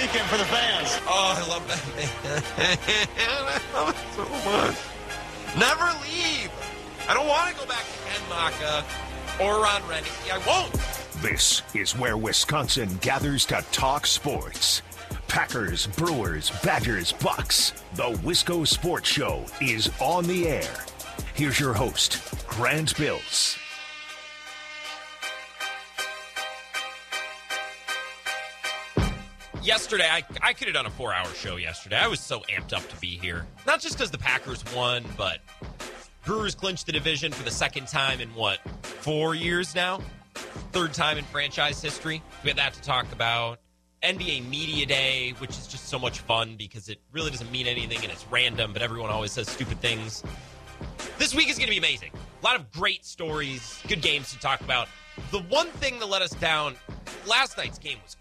weekend for the fans. Oh, I love that. I love it so much. Never leave. I don't want to go back to Ken Maka or Ron Renicky. I won't. This is where Wisconsin gathers to talk sports. Packers, Brewers, Badgers, Bucks. The Wisco Sports Show is on the air. Here's your host, Grant Bills. Yesterday, I, I could have done a four hour show yesterday. I was so amped up to be here. Not just because the Packers won, but Brewers clinched the division for the second time in what, four years now? Third time in franchise history. We had that to talk about. NBA Media Day, which is just so much fun because it really doesn't mean anything and it's random, but everyone always says stupid things. This week is going to be amazing. A lot of great stories, good games to talk about. The one thing that let us down last night's game was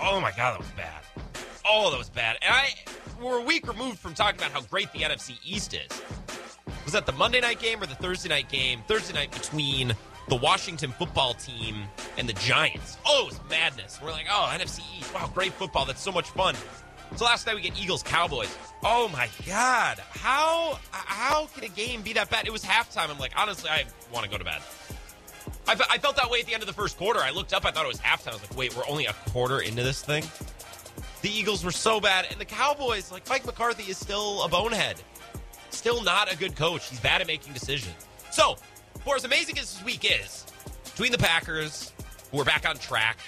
Oh my god, that was bad. Oh, that was bad. And I we're a week removed from talking about how great the NFC East is. Was that the Monday night game or the Thursday night game? Thursday night between the Washington football team and the Giants. Oh, it was madness. We're like, oh, NFC East. Wow, great football. That's so much fun. So last night we get Eagles Cowboys. Oh my God. How how can a game be that bad? It was halftime. I'm like, honestly, I want to go to bed. I, I felt that way at the end of the first quarter. I looked up, I thought it was halftime. I was like, wait, we're only a quarter into this thing? The Eagles were so bad. And the Cowboys, like Mike McCarthy, is still a bonehead. Still not a good coach. He's bad at making decisions. So, for as amazing as this week is, between the Packers, who are back on track,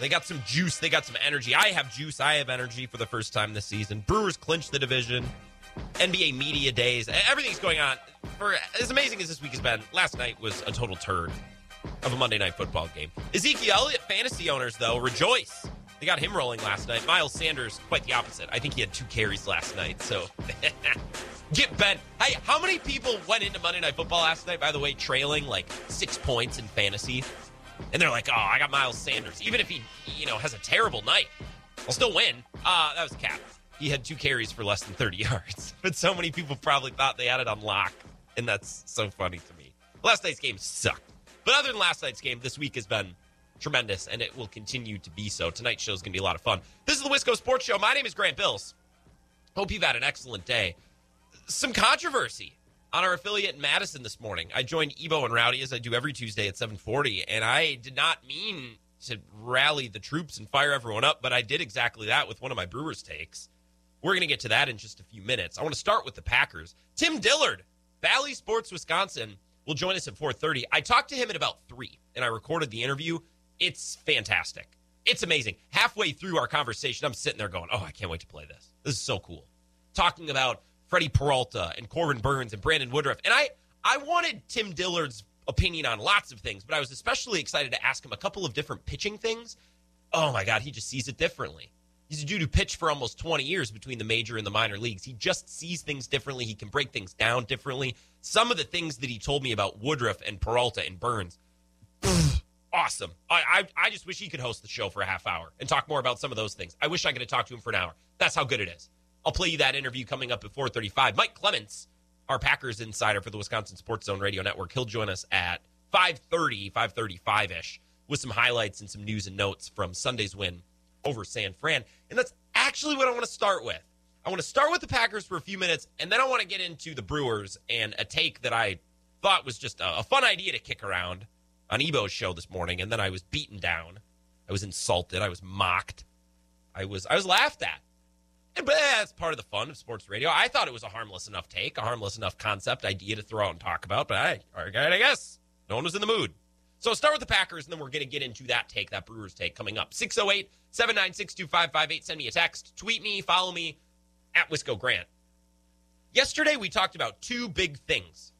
they got some juice, they got some energy. I have juice, I have energy for the first time this season. Brewers clinched the division. NBA media days, everything's going on. For as amazing as this week has been, last night was a total turd of a Monday night football game. Ezekiel Elliott fantasy owners, though, rejoice. They got him rolling last night. Miles Sanders, quite the opposite. I think he had two carries last night. So get bent. Hey, how many people went into Monday Night Football last night, by the way, trailing like six points in fantasy? And they're like, oh, I got Miles Sanders. Even if he, you know, has a terrible night, I'll still win. Uh, that was a cap. He had two carries for less than 30 yards. But so many people probably thought they had it on lock. And that's so funny to me. Last night's game sucked. But other than last night's game, this week has been tremendous, and it will continue to be so. Tonight's show is going to be a lot of fun. This is the Wisco Sports Show. My name is Grant Bills. Hope you've had an excellent day. Some controversy on our affiliate in Madison this morning. I joined Ebo and Rowdy as I do every Tuesday at 740, and I did not mean to rally the troops and fire everyone up, but I did exactly that with one of my Brewers takes. We're going to get to that in just a few minutes. I want to start with the Packers. Tim Dillard, Bally Sports Wisconsin, will join us at 4:30. I talked to him at about 3 and I recorded the interview. It's fantastic. It's amazing. Halfway through our conversation, I'm sitting there going, "Oh, I can't wait to play this. This is so cool." Talking about Freddie Peralta and Corbin Burnes and Brandon Woodruff. And I I wanted Tim Dillard's opinion on lots of things, but I was especially excited to ask him a couple of different pitching things. Oh my god, he just sees it differently. He's a dude who pitched for almost 20 years between the major and the minor leagues. He just sees things differently. He can break things down differently. Some of the things that he told me about Woodruff and Peralta and Burnes, awesome. I, I, I just wish he could host the show for a half hour and talk more about some of those things. I wish I could have talked to him for an hour. That's how good it is. I'll play you that interview coming up at 4:35. Mike Clements, our Packers insider for the Wisconsin Sports Zone Radio Network, he'll join us at 5:30, 5:35 ish, with some highlights and some news and notes from Sunday's win over San Fran. And that's actually what I want to start with. I want to start with the Packers for a few minutes, and then I want to get into the Brewers and a take that I thought was just a, a fun idea to kick around on Ebo's show this morning, and then I was beaten down. I was insulted. I was mocked. I was I was laughed at. And, but eh, that's part of the fun of sports radio. I thought it was a harmless enough take, a harmless enough concept idea to throw out and talk about, but I, I guess no one was in the mood. So start with the Packers, and then we're going to get into that take, that Brewers take coming up. 608 796 2558. Send me a text, tweet me, follow me at Wisco Grant. Yesterday, we talked about two big things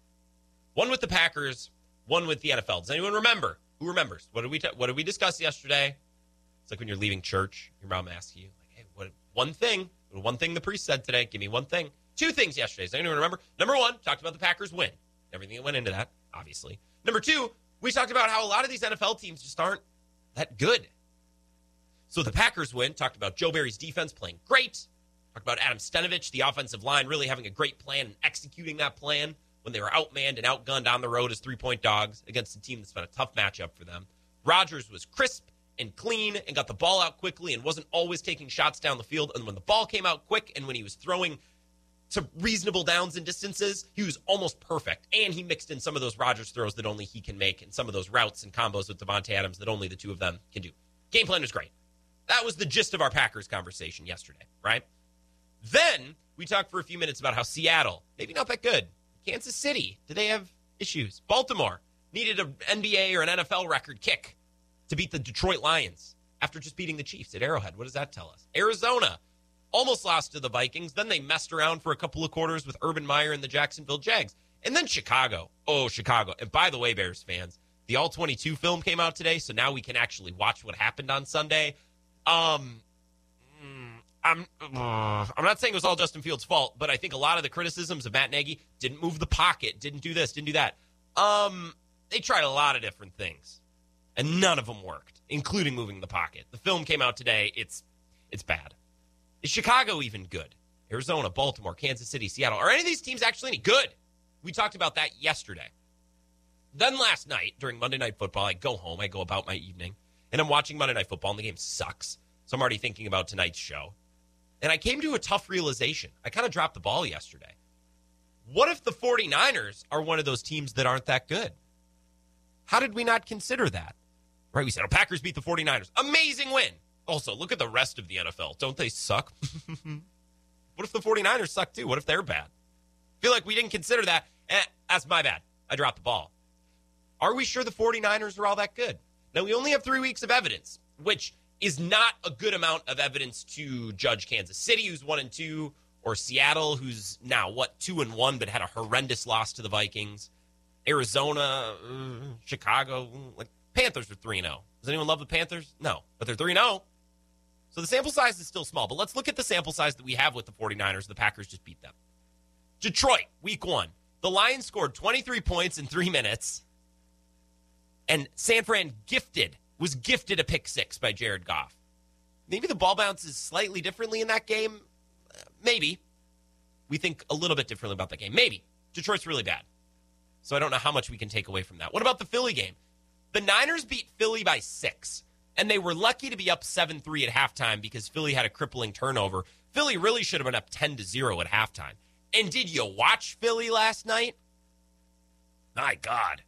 one with the Packers, one with the NFL. Does anyone remember? Who remembers? What did we, what did we discuss yesterday? It's like when you're leaving church, your mom asks you, like, hey, what, one thing, one thing the priest said today, give me one thing. Two things yesterday. Does anyone remember? Number one, talked about the Packers win. Everything that went into that, obviously. Number two, we talked about how a lot of these NFL teams just aren't that good. So the Packers win. Talked about Joe Barry's defense playing great. Talked about Adam Stenavich, the offensive line, really having a great plan and executing that plan when they were outmanned and outgunned on the road as three point dogs against a team that's been a tough matchup for them. Rodgers was crisp and clean and got the ball out quickly and wasn't always taking shots down the field. And when the ball came out quick and when he was throwing to reasonable downs and distances, he was almost perfect. And he mixed in some of those Rodgers throws that only he can make and some of those routes and combos with Davante Adams that only the two of them can do. Game plan was great. That was the gist of our Packers conversation yesterday, right? Then we talked for a few minutes about how Seattle, maybe not that good. Kansas City, do they have issues? Baltimore needed an NBA or an NFL record kick to beat the Detroit Lions after just beating the Chiefs at Arrowhead. What does that tell us? Arizona almost lost to the Vikings. Then they messed around for a couple of quarters with Urban Meyer and the Jacksonville Jags. And then Chicago. Oh, Chicago. And by the way, Bears fans, the All 22 film came out today, so now we can actually watch what happened on Sunday. Um, mm, I'm uh, I'm not saying it was all Justin Fields' fault, but I think a lot of the criticisms of Matt Nagy didn't move the pocket, didn't do this, didn't do that. Um, they tried a lot of different things, and none of them worked, including moving the pocket. The film came out today. It's it's bad. Is Chicago even good? Arizona, Baltimore, Kansas City, Seattle. Are any of these teams actually any good? We talked about that yesterday. Then last night during Monday Night Football, I go home, I go about my evening, and I'm watching Monday Night Football, and the game sucks. So I'm already thinking about tonight's show. And I came to a tough realization. I kind of dropped the ball yesterday. What if the 49ers are one of those teams that aren't that good? How did we not consider that? Right? We said, oh, Packers beat the 49ers. Amazing win. Also, look at the rest of the NFL. Don't they suck? what if the 49ers suck too? What if they're bad? feel like we didn't consider that. Eh, that's my bad. I dropped the ball. Are we sure the 49ers are all that good? Now, we only have three weeks of evidence, which is not a good amount of evidence to judge Kansas City, who's one and two, or Seattle, who's now what two and one, but had a horrendous loss to the Vikings. Arizona, uh, Chicago, like Panthers are three and zero. Oh. Does anyone love the Panthers? No, but they're three and zero. Oh. So the sample size is still small, but let's look at the sample size that we have with the 49ers. The Packers just beat them. Detroit, week one. The Lions scored 23 points in three minutes, and San Fran gifted was gifted a pick six by Jared Goff. Maybe the ball bounces slightly differently in that game. Uh, maybe. We think a little bit differently about that game. Maybe. Detroit's really bad. So I don't know how much we can take away from that. What about the Philly game? The Niners beat Philly by six, and they were lucky to be up 7 3 at halftime because Philly had a crippling turnover. Philly really should have been up 10 to 0 at halftime. And did you watch Philly last night? My God.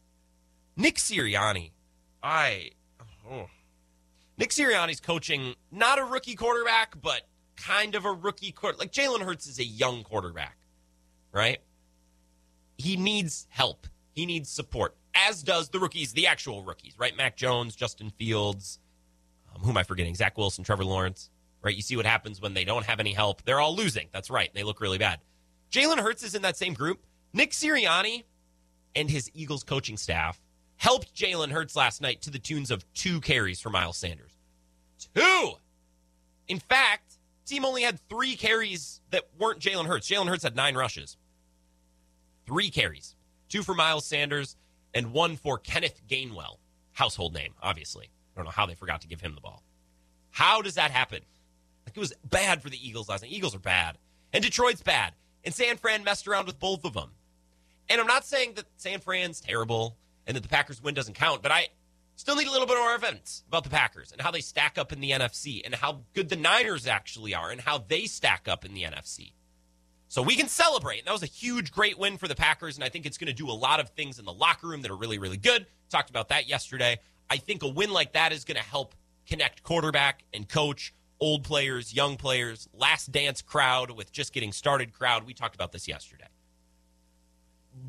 Nick Sirianni. I Oh. Nick Sirianni's coaching not a rookie quarterback, but kind of a rookie quarter. Like Jalen Hurts is a young quarterback, right? He needs help. He needs support, as does the rookies, the actual rookies, right? Mac Jones, Justin Fields, um, who am I forgetting? Zach Wilson, Trevor Lawrence, right? You see what happens when they don't have any help. They're all losing. That's right. They look really bad. Jalen Hurts is in that same group. Nick Sirianni and his Eagles coaching staff helped Jalen Hurts last night to the tunes of two carries for Miles Sanders. Two! In fact, team only had three carries that weren't Jalen Hurts. Jalen Hurts had nine rushes. Three carries. Two for Miles Sanders and one for Kenneth Gainwell. Household name, obviously. I don't know how they forgot to give him the ball. How does that happen? Like it was bad for the Eagles last night. Eagles are bad. And Detroit's bad. And San Fran messed around with both of them. And I'm not saying that San Fran's terrible and that the Packers win doesn't count. But I still need a little bit more evidence about the Packers and how they stack up in the NFC and how good the Niners actually are and how they stack up in the NFC. So we can celebrate. And that was a huge, great win for the Packers. And I think it's going to do a lot of things in the locker room that are really, really good. Talked about that yesterday. I think a win like that is going to help connect quarterback and coach, old players, young players, last dance crowd with just getting started crowd. We talked about this yesterday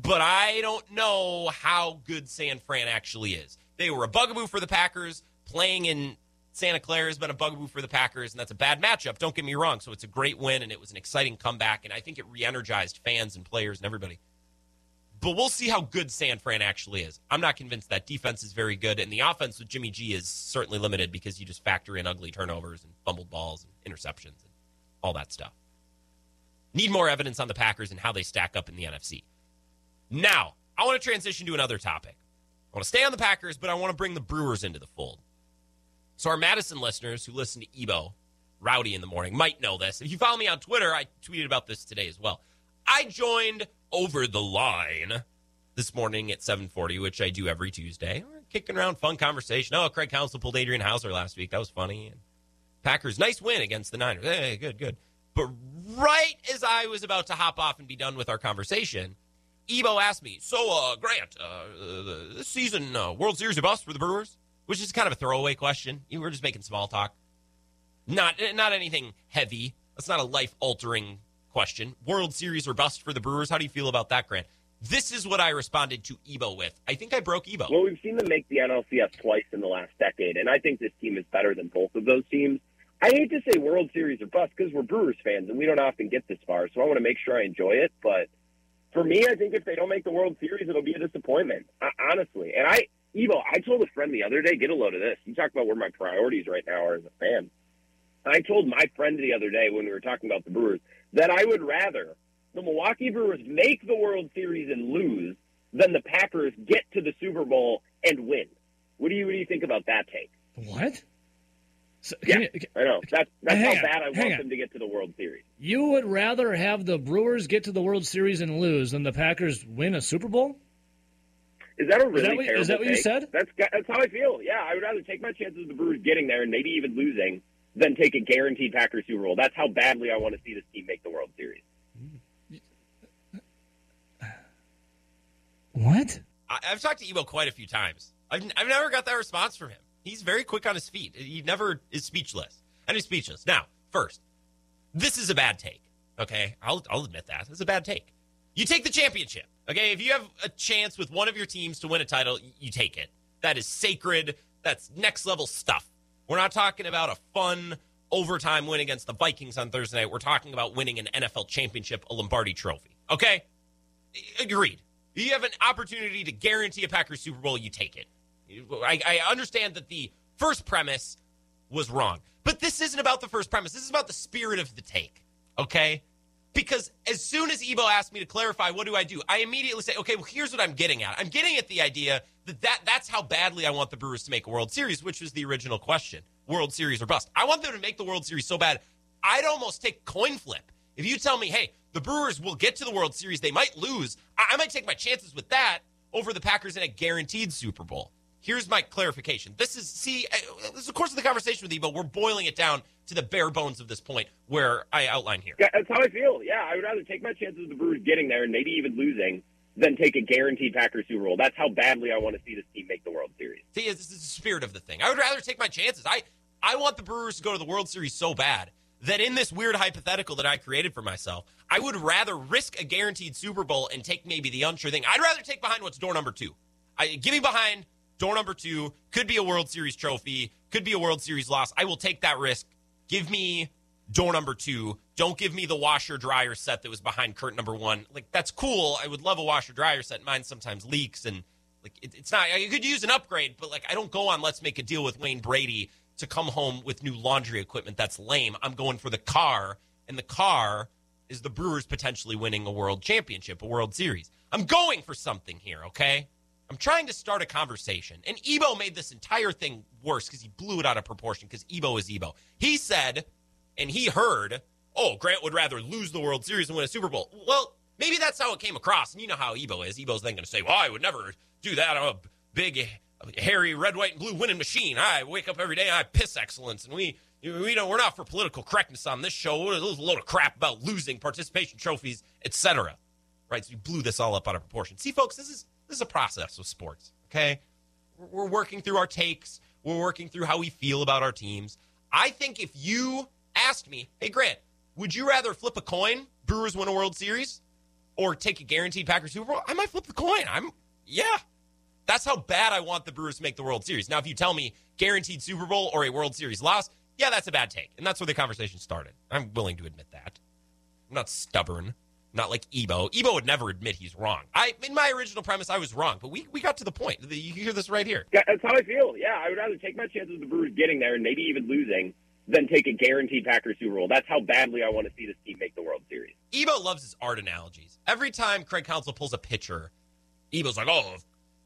but I don't know how good San Fran actually is. They were a bugaboo for the Packers. Playing in Santa Clara has been a bugaboo for the Packers, and that's a bad matchup. Don't get me wrong. So it's a great win, and it was an exciting comeback, and I think it re energized fans and players and everybody. But we'll see how good San Fran actually is. I'm not convinced that defense is very good, and the offense with Jimmy G is certainly limited because you just factor in ugly turnovers and fumbled balls and interceptions and all that stuff. Need more evidence on the Packers and how they stack up in the NFC. Now, I want to transition to another topic. I want to stay on the Packers, but I want to bring the Brewers into the fold. So, our Madison listeners who listen to Ebo, Rowdy in the morning, might know this. If you follow me on Twitter, I tweeted about this today as well. I joined Over the Line this morning at 7:40, which I do every Tuesday. kicking around fun conversation. Oh, Craig Counsell pulled Adrian Houser last week. That was funny. And Packers, nice win against the Niners. Hey, good, good. But right as I was about to hop off and be done with our conversation, Ebo asked me, "So, uh, Grant, uh, this season uh, World Series or bust for the Brewers?" Which is kind of a throwaway question. Were just making small talk, not not anything heavy. That's not a life altering question. World Series or bust for the Brewers? How do you feel about that, Grant? This is what I responded to Ebo with. I think I broke Ebo. Well, we've seen them make the NLCS twice in the last decade, and I think this team is better than both of those teams. I hate to say World Series or bust because we're Brewers fans and we don't often get this far, so I want to make sure I enjoy it. But for me, I think if they don't make the World Series, it'll be a disappointment, honestly. And I, Ebo, I told a friend the other day, get a load of this. You talk about where my priorities right now are as a fan. I told my friend the other day when we were talking about the Brewers that I would rather the Milwaukee Brewers make the World Series and lose than the Packers get to the Super Bowl and win. What do you what do you think about that take? What? So, yeah, you, I know. That's that's how on, bad I want them to get to the World Series. You would rather have the Brewers get to the World Series and lose than the Packers win a Super Bowl? Is that a really is that what, terrible is that what take? you said? That's that's how I feel. Yeah, I would rather take my chances of the Brewers getting there and maybe even losing than take a guaranteed Packers Super Bowl. That's how badly I want to see this team make the World Series. What? I, have talked to Ebo quite a few times. I've, I've never got that response from him. He's very quick on his feet. He never is speechless. And he's speechless. Now, first, this is a bad take. Okay, I'll, I'll admit that. It's a bad take. You take the championship. Okay, if you have a chance with one of your teams to win a title, you take it. That is sacred. That's next level stuff. We're not talking about a fun overtime win against the Vikings on Thursday night. We're talking about winning an NFL championship, a Lombardi trophy. Okay? Agreed. You have an opportunity to guarantee a Packers Super Bowl, you take it. I, I understand that the first premise was wrong, but this isn't about the first premise. This is about the spirit of the take, okay? Because as soon as Ebo asked me to clarify, what do I do? I immediately say, okay, well, here's what I'm getting at. I'm getting at the idea that, that that's how badly I want the Brewers to make a World Series, which was the original question World Series or bust. I want them to make the World Series so bad, I'd almost take coin flip. If you tell me, hey, the Brewers will get to the World Series, they might lose, I, I might take my chances with that over the Packers in a guaranteed Super Bowl. Here's my clarification. This is, see, uh, this is the course of the conversation with you, but we're boiling it down to the bare bones of this point where I outline here. Yeah, that's how I feel. Yeah, I would rather take my chances of the Brewers getting there and maybe even losing than take a guaranteed Packers Super Bowl. That's how badly I want to see this team make the World Series. See, this is the spirit of the thing. I would rather take my chances. I, I want the Brewers to go to the World Series so bad that in this weird hypothetical that I created for myself, I would rather risk a guaranteed Super Bowl and take maybe the unsure thing. I'd rather take behind what's door number two. I, give me behind Door number two could be a World Series trophy, could be a World Series loss. I will take that risk. Give me door number two. Don't give me the washer dryer set that was behind curtain number one. Like that's cool. I would love a washer dryer set. Mine sometimes leaks and like it, it's not. You could use an upgrade, but like I don't go on. Let's make a deal with Wayne Brady to come home with new laundry equipment. That's lame. I'm going for the car, and the car is the Brewers potentially winning a World Championship, a World Series. I'm going for something here. Okay. I'm trying to start a conversation. And Ebo made this entire thing worse because he blew it out of proportion because Ebo is Ebo. He said, and he heard, oh, Grant would rather lose the World Series and win a Super Bowl. Well, maybe that's how it came across. And you know how Ebo is. Ebo's then going to say, well, I would never do that. I'm a big, hairy, red, white, and blue winning machine. I wake up every day I piss excellence. And we, we don't, we're not for political correctness on this show. We're a load of crap about losing participation trophies, etc. Right? So you blew this all up out of proportion. See, folks, this is this is a process of sports, okay? We're working through our takes. We're working through how we feel about our teams. I think if you asked me, hey, Grant, would you rather flip a coin, Brewers win a World Series, or take a guaranteed Packers Super Bowl? I might flip the coin. I'm, yeah. That's how bad I want the Brewers to make the World Series. Now, if you tell me guaranteed Super Bowl or a World Series loss, yeah, that's a bad take. And that's where the conversation started. I'm willing to admit that. I'm not stubborn not like Ebo. Ebo would never admit he's wrong. I in my original premise, I was wrong, but we, we got to the point. You hear this right here. Yeah, that's how I feel. Yeah, I would rather take my chances of the Brewers getting there and maybe even losing than take a guaranteed Packers Super Bowl. That's how badly I want to see this team make the World Series. Ebo loves his art analogies. Every time Craig Counsell pulls a pitcher, Ebo's like, "Oh,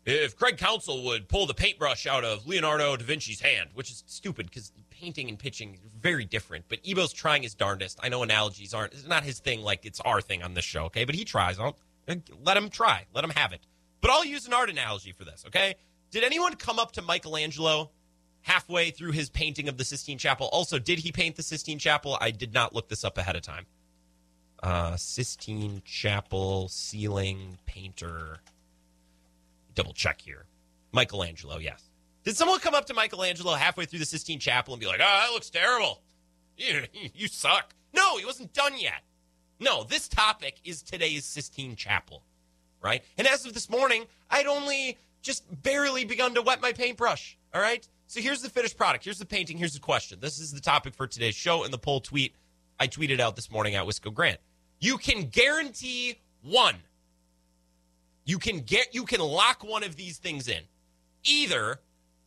if Craig Counsell would pull the paintbrush out of Leonardo da Vinci's hand, which is stupid because painting and pitching is very different. But Ebo's trying his darndest. I know analogies aren't it's not his thing like it's our thing on this show, okay? But he tries. I'll uh, let him try. Let him have it. But I'll use an art analogy for this, okay? Did anyone come up to Michelangelo halfway through his painting of the Sistine Chapel? Also, did he paint the Sistine Chapel? I did not look this up ahead of time. Uh, Sistine Chapel ceiling painter. Double check here. Michelangelo, yes. Did someone come up to Michelangelo halfway through the Sistine Chapel and be like, "Oh, that looks terrible. You, you suck." No, he wasn't done yet. No, this topic is today's Sistine Chapel, right? And as of this morning, I'd only just barely begun to wet my paintbrush. All right. So here's the finished product. Here's the painting. Here's the question. This is the topic for today's show and the poll tweet I tweeted out this morning at Wisco Grant. You can guarantee one. You can get you can lock one of these things in. Either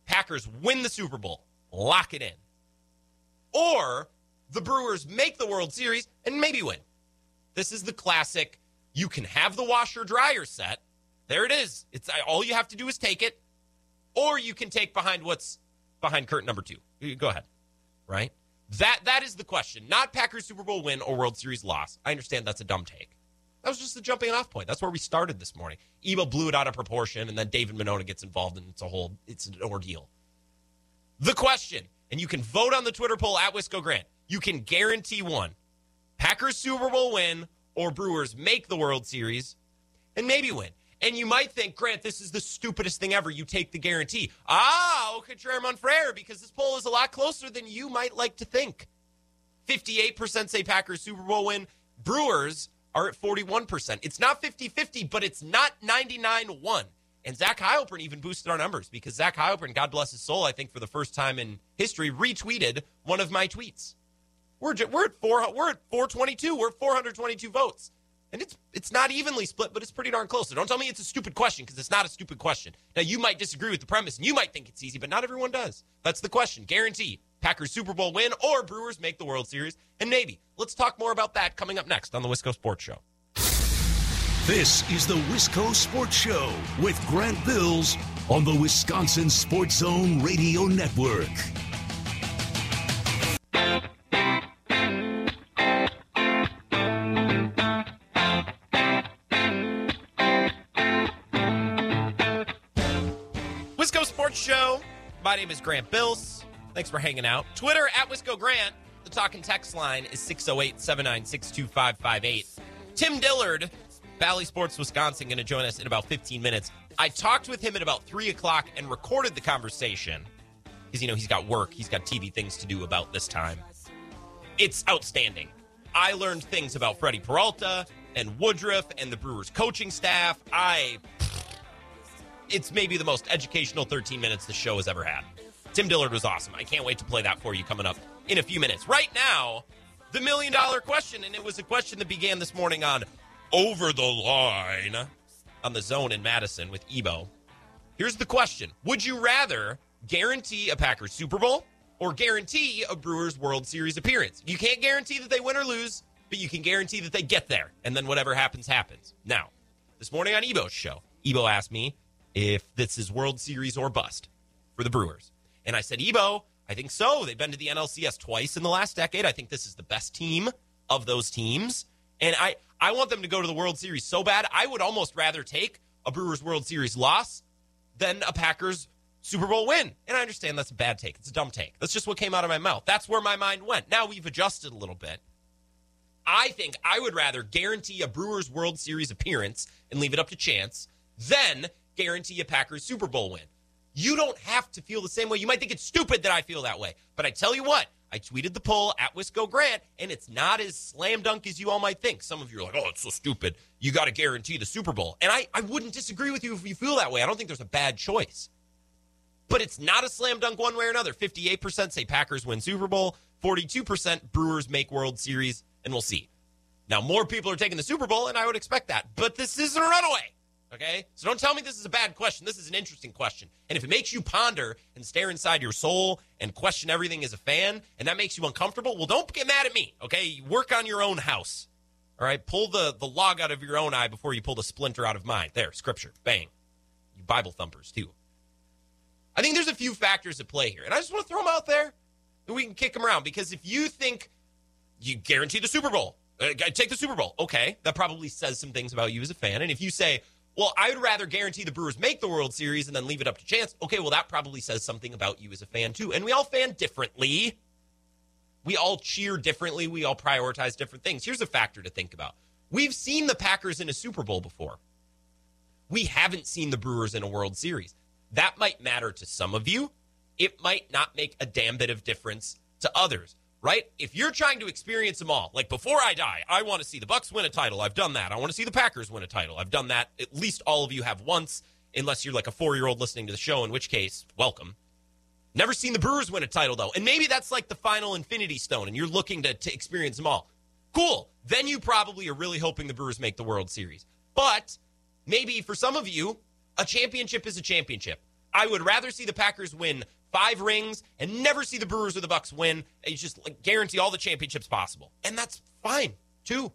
Packers win the Super Bowl, lock it in. Or the Brewers make the World Series and maybe win. This is the classic you can have the washer dryer set. There it is. It's all you have to do is take it or you can take behind what's behind curtain number 2. Go ahead. Right? That that is the question. Not Packers Super Bowl win or World Series loss. I understand that's a dumb take. That was just the jumping off point. That's where we started this morning. Ebo blew it out of proportion, and then David Monona gets involved, and it's a whole it's an ordeal. The question, and you can vote on the Twitter poll at Wisco Grant. You can guarantee one: Packers Super Bowl win or Brewers make the World Series, and maybe win. And you might think, Grant, this is the stupidest thing ever. You take the guarantee. Ah, au contraire, mon frere, because this poll is a lot closer than you might like to think. 58% say Packers Super Bowl win. Brewers are at 41%. It's not 50 50, but it's not 99 1. And Zach Heilprin even boosted our numbers because Zach Heilprin, God bless his soul, I think for the first time in history, retweeted one of my tweets. We're, we're at four, we're at 422. We're at 422 votes. And it's it's not evenly split, but it's pretty darn close. So don't tell me it's a stupid question because it's not a stupid question. Now you might disagree with the premise and you might think it's easy, but not everyone does. That's the question. Guarantee Packers Super Bowl win or Brewers make the World Series, and maybe. Let's talk more about that coming up next on the Wisco Sports Show. This is the Wisco Sports Show with Grant Bills on the Wisconsin Sports Zone Radio Network. My name is Grant Bills. Thanks for hanging out. Twitter at Wisco Grant. The talking text line is 608 796 2558. Tim Dillard, Bally Sports Wisconsin, going to join us in about 15 minutes. I talked with him at about 3 o'clock and recorded the conversation because, you know, he's got work, he's got TV things to do about this time. It's outstanding. I learned things about Freddie Peralta and Woodruff and the Brewers coaching staff. I. It's maybe the most educational 13 minutes the show has ever had. Tim Dillard was awesome. I can't wait to play that for you coming up in a few minutes. Right now, the million dollar question, and it was a question that began this morning on Over the Line on the zone in Madison with Ebo. Here's the question Would you rather guarantee a Packers Super Bowl or guarantee a Brewers World Series appearance? You can't guarantee that they win or lose, but you can guarantee that they get there, and then whatever happens, happens. Now, this morning on Ebo's show, Ebo asked me if this is World Series or bust for the Brewers. And I said, Ebo, I think so. They've been to the NLCS twice in the last decade. I think this is the best team of those teams. And I, I want them to go to the World Series so bad. I would almost rather take a Brewers World Series loss than a Packers Super Bowl win. And I understand that's a bad take. It's a dumb take. That's just what came out of my mouth. That's where my mind went. Now we've adjusted a little bit. I think I would rather guarantee a Brewers World Series appearance and leave it up to chance than guarantee a Packers Super Bowl win. You don't have to feel the same way. You might think it's stupid that I feel that way. But I tell you what, I tweeted the poll at Wisco Grant, and it's not as slam dunk as you all might think. Some of you are like, oh, it's so stupid. You got to guarantee the Super Bowl. And I, I wouldn't disagree with you if you feel that way. I don't think there's a bad choice. But it's not a slam dunk one way or another. 58% say Packers win Super Bowl, 42% Brewers make World Series, and we'll see. Now, more people are taking the Super Bowl, and I would expect that. But this isn't a runaway. Okay? So don't tell me this is a bad question. This is an interesting question. And if it makes you ponder and stare inside your soul and question everything as a fan, and that makes you uncomfortable, well, don't get mad at me. Okay? Work on your own house. All right? Pull the, the log out of your own eye before you pull the splinter out of mine. There, scripture. Bang. You Bible thumpers, too. I think there's a few factors at play here. And I just want to throw them out there and we can kick them around. Because if you think you guarantee the Super Bowl, uh, take the Super Bowl, okay, that probably says some things about you as a fan. And if you say, well, I would rather guarantee the Brewers make the World Series and then leave it up to chance. Okay, well, that probably says something about you as a fan, too. And we all fan differently. We all cheer differently. We all prioritize different things. Here's a factor to think about we've seen the Packers in a Super Bowl before, we haven't seen the Brewers in a World Series. That might matter to some of you. It might not make a damn bit of difference to others right? If you're trying to experience them all, like before I die, I want to see the Bucks win a title. I've done that. I want to see the Packers win a title. I've done that. At least all of you have once, unless you're like a four year old listening to the show, in which case, welcome. Never seen the Brewers win a title though, and maybe that's like the final Infinity Stone, and you're looking to, to experience them all. Cool. Then you probably are really hoping the Brewers make the World Series. But maybe for some of you, a championship is a championship. I would rather see the Packers win five rings and never see the Brewers or the Bucks win. You just like, guarantee all the championships possible. And that's fine, too.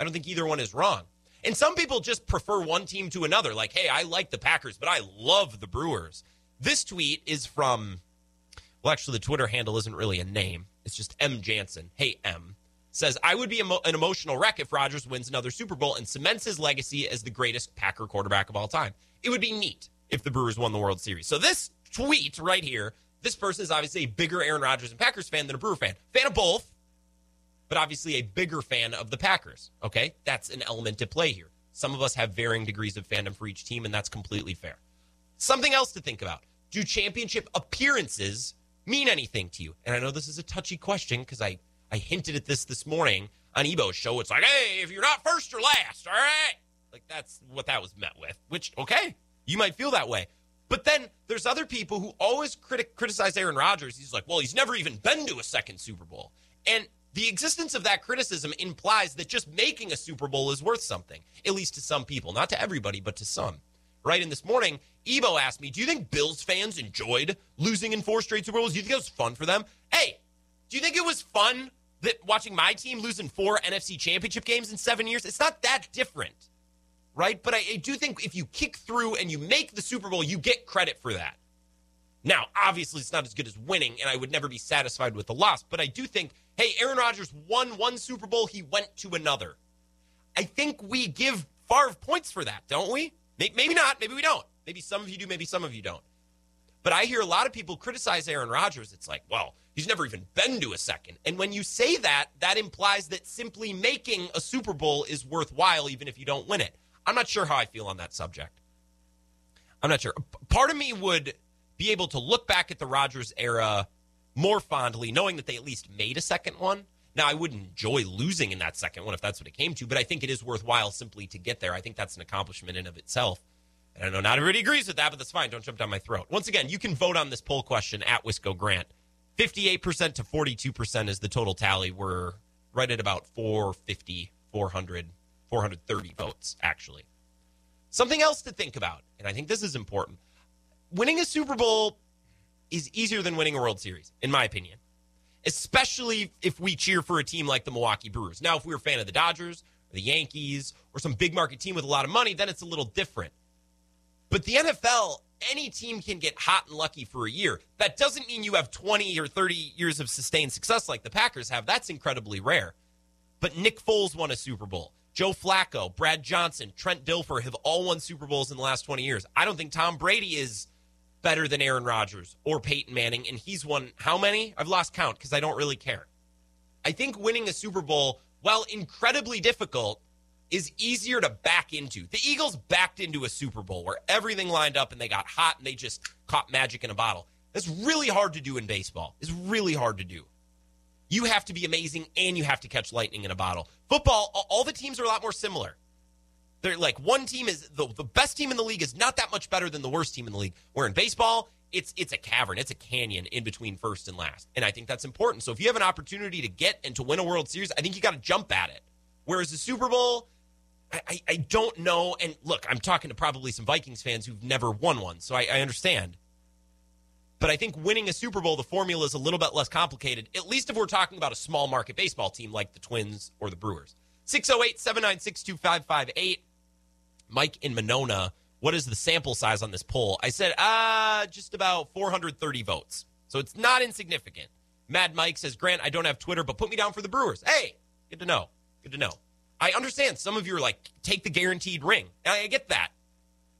I don't think either one is wrong. And some people just prefer one team to another. Like, hey, I like the Packers, but I love the Brewers. This tweet is from, well, actually, the Twitter handle isn't really a name. It's just M. Jansen. Hey, M. Says, I would be emo- an emotional wreck if Rodgers wins another Super Bowl and cements his legacy as the greatest Packer quarterback of all time. It would be neat if the Brewers won the World Series. So this tweet right here. This person is obviously a bigger Aaron Rodgers and Packers fan than a Brewer fan. Fan of both, but obviously a bigger fan of the Packers. Okay? That's an element to play here. Some of us have varying degrees of fandom for each team, and that's completely fair. Something else to think about do championship appearances mean anything to you? And I know this is a touchy question because I, I hinted at this this morning on Ebo's show. It's like, hey, if you're not first, you're last. All right. Like that's what that was met with, which, okay, you might feel that way. But then there's other people who always critic, criticize Aaron Rodgers. He's like, well, he's never even been to a second Super Bowl. And the existence of that criticism implies that just making a Super Bowl is worth something, at least to some people. Not to everybody, but to some. Right? And this morning, Ebo asked me, do you think Bills fans enjoyed losing in four straight Super Bowls? Do you think it was fun for them? Hey, do you think it was fun that watching my team lose in four NFC championship games in seven years? It's not that different right? But I, I, do think if you kick through and you make the Super Bowl, you get credit for that. Now, obviously, it's not as good as winning, and I would never be satisfied with the loss. But I do think, hey, Aaron Rodgers won one Super Bowl, he went to another. I think we give Favre points for that, don't we? Maybe not. Maybe we don't. Maybe some of you do. Maybe some of you don't. But I hear a lot of people criticize Aaron Rodgers. It's like, well, he's never even been to a second. And when you say that, that implies that simply making a Super Bowl is worthwhile, even if you don't win it. I'm not sure how I feel on that subject. I'm not sure. Part of me would be able to look back at the Rodgers era more fondly, knowing that they at least made a second one. Now, I wouldn't enjoy losing in that second one if that's what it came to, but I think it is worthwhile simply to get there. I think that's an accomplishment in of itself. And I know not everybody agrees with that, but that's fine. Don't jump down my throat. Once again, you can vote on this poll question at Wisco Grant. 58% to 42% is the total tally. We're right at about 450, 400 430 votes, actually. Something else to think about, and I think this is important winning a Super Bowl is easier than winning a World Series, in my opinion, especially if we cheer for a team like the Milwaukee Brewers. Now, if we are a fan of the Dodgers, or the Yankees, or some big market team with a lot of money, then it's a little different. But the NFL, any team can get hot and lucky for a year. That doesn't mean you have 20 or 30 years of sustained success like the Packers have. That's incredibly rare. But Nick Foles won a Super Bowl. Joe Flacco, Brad Johnson, Trent Dilfer have all won Super Bowls in the last 20 years. I don't think Tom Brady is better than Aaron Rodgers or Peyton Manning, and he's won how many? I've lost count because I don't really care. I think winning a Super Bowl, while incredibly difficult, is easier to back into. The Eagles backed into a Super Bowl where everything lined up and they got hot and they just caught magic in a bottle. That's really hard to do in baseball. It's really hard to do. You have to be amazing and you have to catch lightning in a bottle. Football, all the teams are a lot more similar. They're like one team is the, the best team in the league is not that much better than the worst team in the league. Where in baseball, it's it's a cavern, it's a canyon in between first and last. And I think that's important. So if you have an opportunity to get and to win a World Series, I think you got to jump at it. Whereas the Super Bowl, I, I, I, don't know. And look, I'm talking to probably some Vikings fans who've never won one, so I, I understand. But I think winning a Super Bowl, the formula is a little bit less complicated, at least if we're talking about a small market baseball team like the Twins or the Brewers. 608 796 2558. Mike in Monona, what is the sample size on this poll? I said, uh, just about 430 votes. So it's not insignificant. Mad Mike says, Grant, I don't have Twitter, but put me down for the Brewers. Hey, good to know. Good to know. I understand some of you are like, take the guaranteed ring. I get that.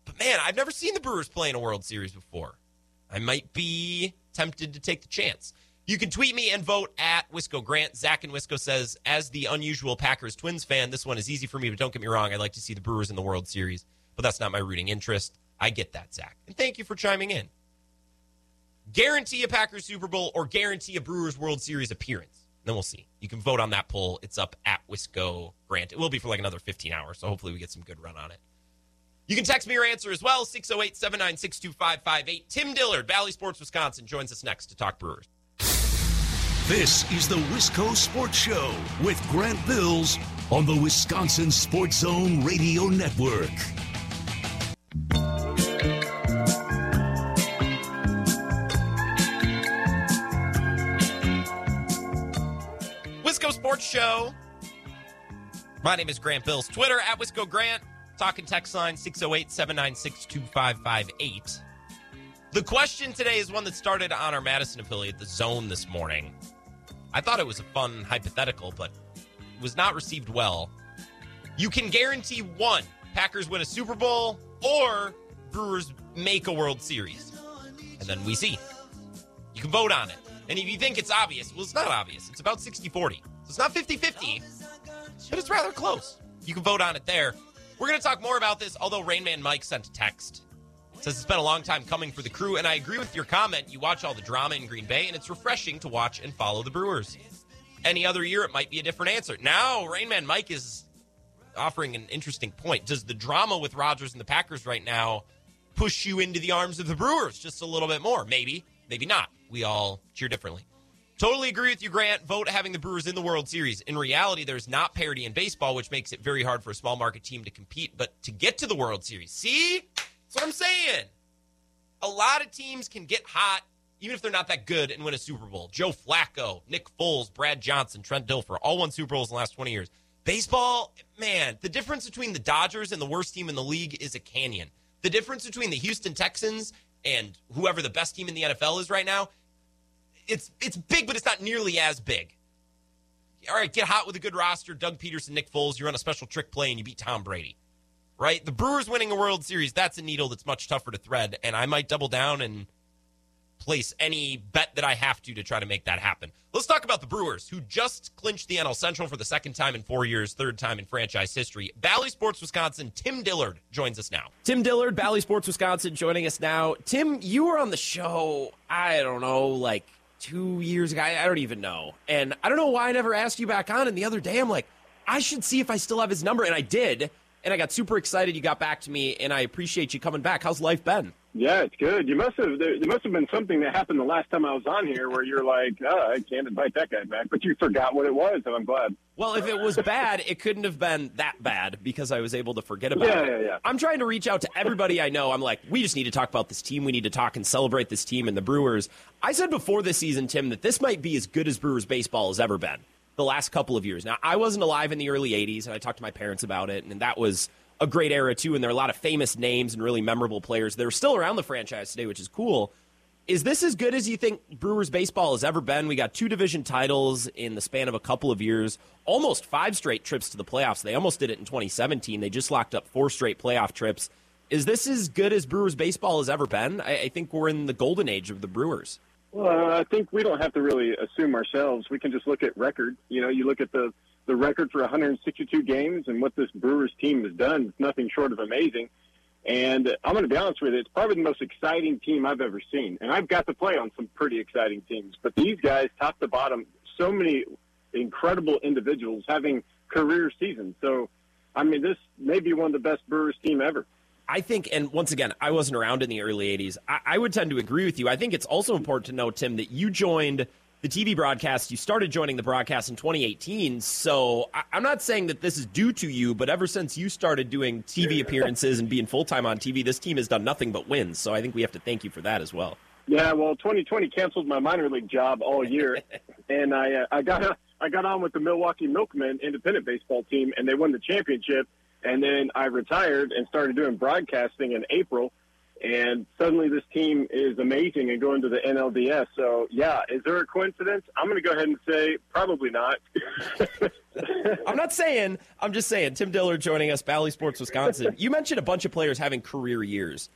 But man, I've never seen the Brewers play in a World Series before. I might be tempted to take the chance. You can tweet me and vote at Wisco Grant. Zach and Wisco says, as the unusual Packers Twins fan, this one is easy for me, but don't get me wrong. I'd like to see the Brewers in the World Series, but that's not my rooting interest. I get that, Zach. And thank you for chiming in. Guarantee a Packers Super Bowl or guarantee a Brewers World Series appearance. Then we'll see. You can vote on that poll. It's up at Wisco Grant. It will be for like another 15 hours, so hopefully we get some good run on it. You can text me your answer as well, 608 796 2558. Tim Dillard, Bally Sports Wisconsin, joins us next to talk Brewers. This is the Wisco Sports Show with Grant Bills on the Wisconsin Sports Zone Radio Network. Wisco Sports Show. My name is Grant Bills. Twitter at Wisco Grant. Talking text line 608 796 2558. The question today is one that started on our Madison affiliate, The Zone, this morning. I thought it was a fun hypothetical, but was not received well. You can guarantee one Packers win a Super Bowl or Brewers make a World Series. And then we see. You can vote on it. And if you think it's obvious, well, it's not obvious. It's about 60 40. So it's not 50 50, but it's rather close. You can vote on it there. We're going to talk more about this, although Rainman Mike sent a text. Says it's been a long time coming for the crew, and I agree with your comment. You watch all the drama in Green Bay, and it's refreshing to watch and follow the Brewers. Any other year, it might be a different answer. Now, Rainman Mike is offering an interesting point. Does the drama with Rodgers and the Packers right now push you into the arms of the Brewers just a little bit more? Maybe, maybe not. We all cheer differently. Totally agree with you, Grant. Vote having the Brewers in the World Series. In reality, there's not parity in baseball, which makes it very hard for a small market team to compete. But to get to the World Series, see? That's what I'm saying. A lot of teams can get hot, even if they're not that good, and win a Super Bowl. Joe Flacco, Nick Foles, Brad Johnson, Trent Dilfer, all won Super Bowls in the last 20 years. Baseball, man, the difference between the Dodgers and the worst team in the league is a canyon. The difference between the Houston Texans and whoever the best team in the NFL is right now, it's it's big, but it's not nearly as big. All right, get hot with a good roster. Doug Pederson, Nick Foles, you run a special trick play and you beat Tom Brady. Right? The Brewers winning a World Series, that's a needle that's much tougher to thread, and I might double down and place any bet that I have to to try to make that happen. Let's talk about the Brewers, who just clinched the NL Central for the second time in four years, third time in franchise history. Bally Sports Wisconsin, Tim Dillard joins us now. Tim Dillard, Bally Sports Wisconsin, joining us now. Tim, you were on the show, I don't know, like two years ago. I don't even know. And I don't know why I never asked you back on. And the other day, I'm like, I should see if I still have his number. And I did. And I got super excited you got back to me, and I appreciate you coming back. How's life been? Yeah, it's good. You must have there, there must have been something that happened the last time I was on here where you're like, oh, I can't invite that guy back, but you forgot what it was, and I'm glad. Well, if it was bad, it couldn't have been that bad because I was able to forget about Yeah, it. yeah, yeah. I'm trying to reach out to everybody I know. I'm like, we just need to talk about this team. We need to talk and celebrate this team and the Brewers. I said before this season, Tim, that this might be as good as Brewers baseball has ever been the last couple of years. Now, I wasn't alive in the early 80s, and I talked to my parents about it, and that was a great era, too. And there are a lot of famous names and really memorable players that are still around the franchise today, which is cool. Is this as good as you think Brewers baseball has ever been? We got two division titles in the span of a couple of years, almost five straight trips to the playoffs. They almost did it in 2017. They just locked up four straight playoff trips. Is this as good as Brewers baseball has ever been? I, I think we're in the golden age of the Brewers. Well, I think we don't have to really assume ourselves. We can just look at record. You know, you look at the the record for 162 games and what this Brewers team has done. It's nothing short of amazing. And I'm going to be honest with you, it's probably the most exciting team I've ever seen. And I've got to play on some pretty exciting teams. But these guys, top to bottom, so many incredible individuals having career seasons. So, I mean, this may be one of the best Brewers team ever. I think, and once again, I wasn't around in the early 80s. I, I would tend to agree with you. I think it's also important to know, Tim, that you joined the TV broadcast. You started joining the broadcast in 2018. So I, I'm not saying that this is due to you, but ever since you started doing TV appearances and being full time on TV, this team has done nothing but wins. So I think we have to thank you for that as well. Yeah, well, 2020 canceled my minor league job all year, and I uh, I got I got on with the Milwaukee Milkmen independent baseball team, and they won the championship. And then I retired and started doing broadcasting in April. And suddenly this team is amazing and going to the NLDS. So, yeah, is there a coincidence? I'm going to go ahead and say probably not. I'm not saying. I'm just saying. Tim Dillard joining us, Bally Sports Wisconsin. You mentioned a bunch of players having career years.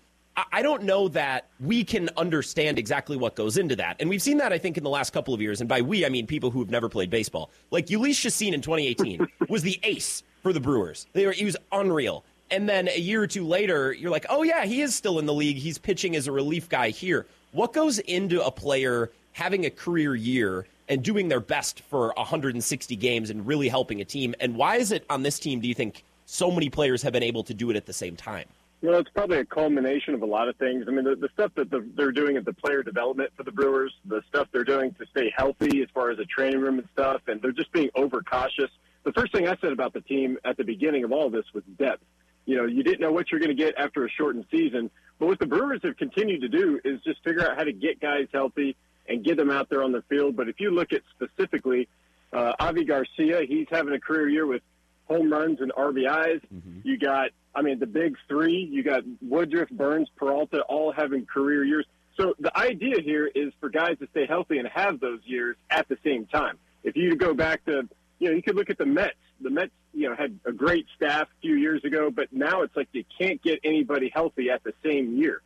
I don't know that we can understand exactly what goes into that. And we've seen that, I think, in the last couple of years. And by we, I mean people who have never played baseball. Like Jhoulys Chacin in 2018 was the ace for the Brewers. They were, he was unreal. And then a year or two later, you're like, oh, yeah, he is still in the league. He's pitching as a relief guy here. What goes into a player having a career year and doing their best for 160 games and really helping a team? And why is it on this team, do you think, so many players have been able to do it at the same time? Well, it's probably a culmination of a lot of things. I mean, the, the stuff that the, they're doing at the player development for the Brewers, the stuff they're doing to stay healthy as far as the training room and stuff, and they're just being overcautious. The first thing I said about the team at the beginning of all this was depth. You know, you didn't know what you're going to get after a shortened season. But what the Brewers have continued to do is just figure out how to get guys healthy and get them out there on the field. But if you look at specifically uh, Avi Garcia, he's having a career year with home runs and RBIs. Mm-hmm. You got, I mean, the big three. You got Woodruff, Burnes, Peralta, all having career years. So the idea here is for guys to stay healthy and have those years at the same time. If you go back to, you know, you could look at the Mets the Mets, you know, had a great staff a few years ago, but now it's like you can't get anybody healthy at the same year.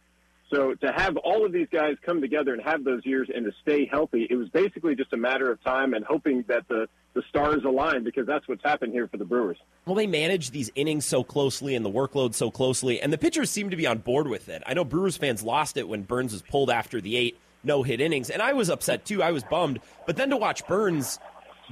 So to have all of these guys come together and have those years and to stay healthy, it was basically just a matter of time and hoping that the, the stars align because that's what's happened here for the Brewers. Well, they manage these innings so closely and the workload so closely, and the pitchers seem to be on board with it. I know Brewers fans lost it when Burnes was pulled after the eight no hit innings, and I was upset too. I was bummed. But then to watch Burnes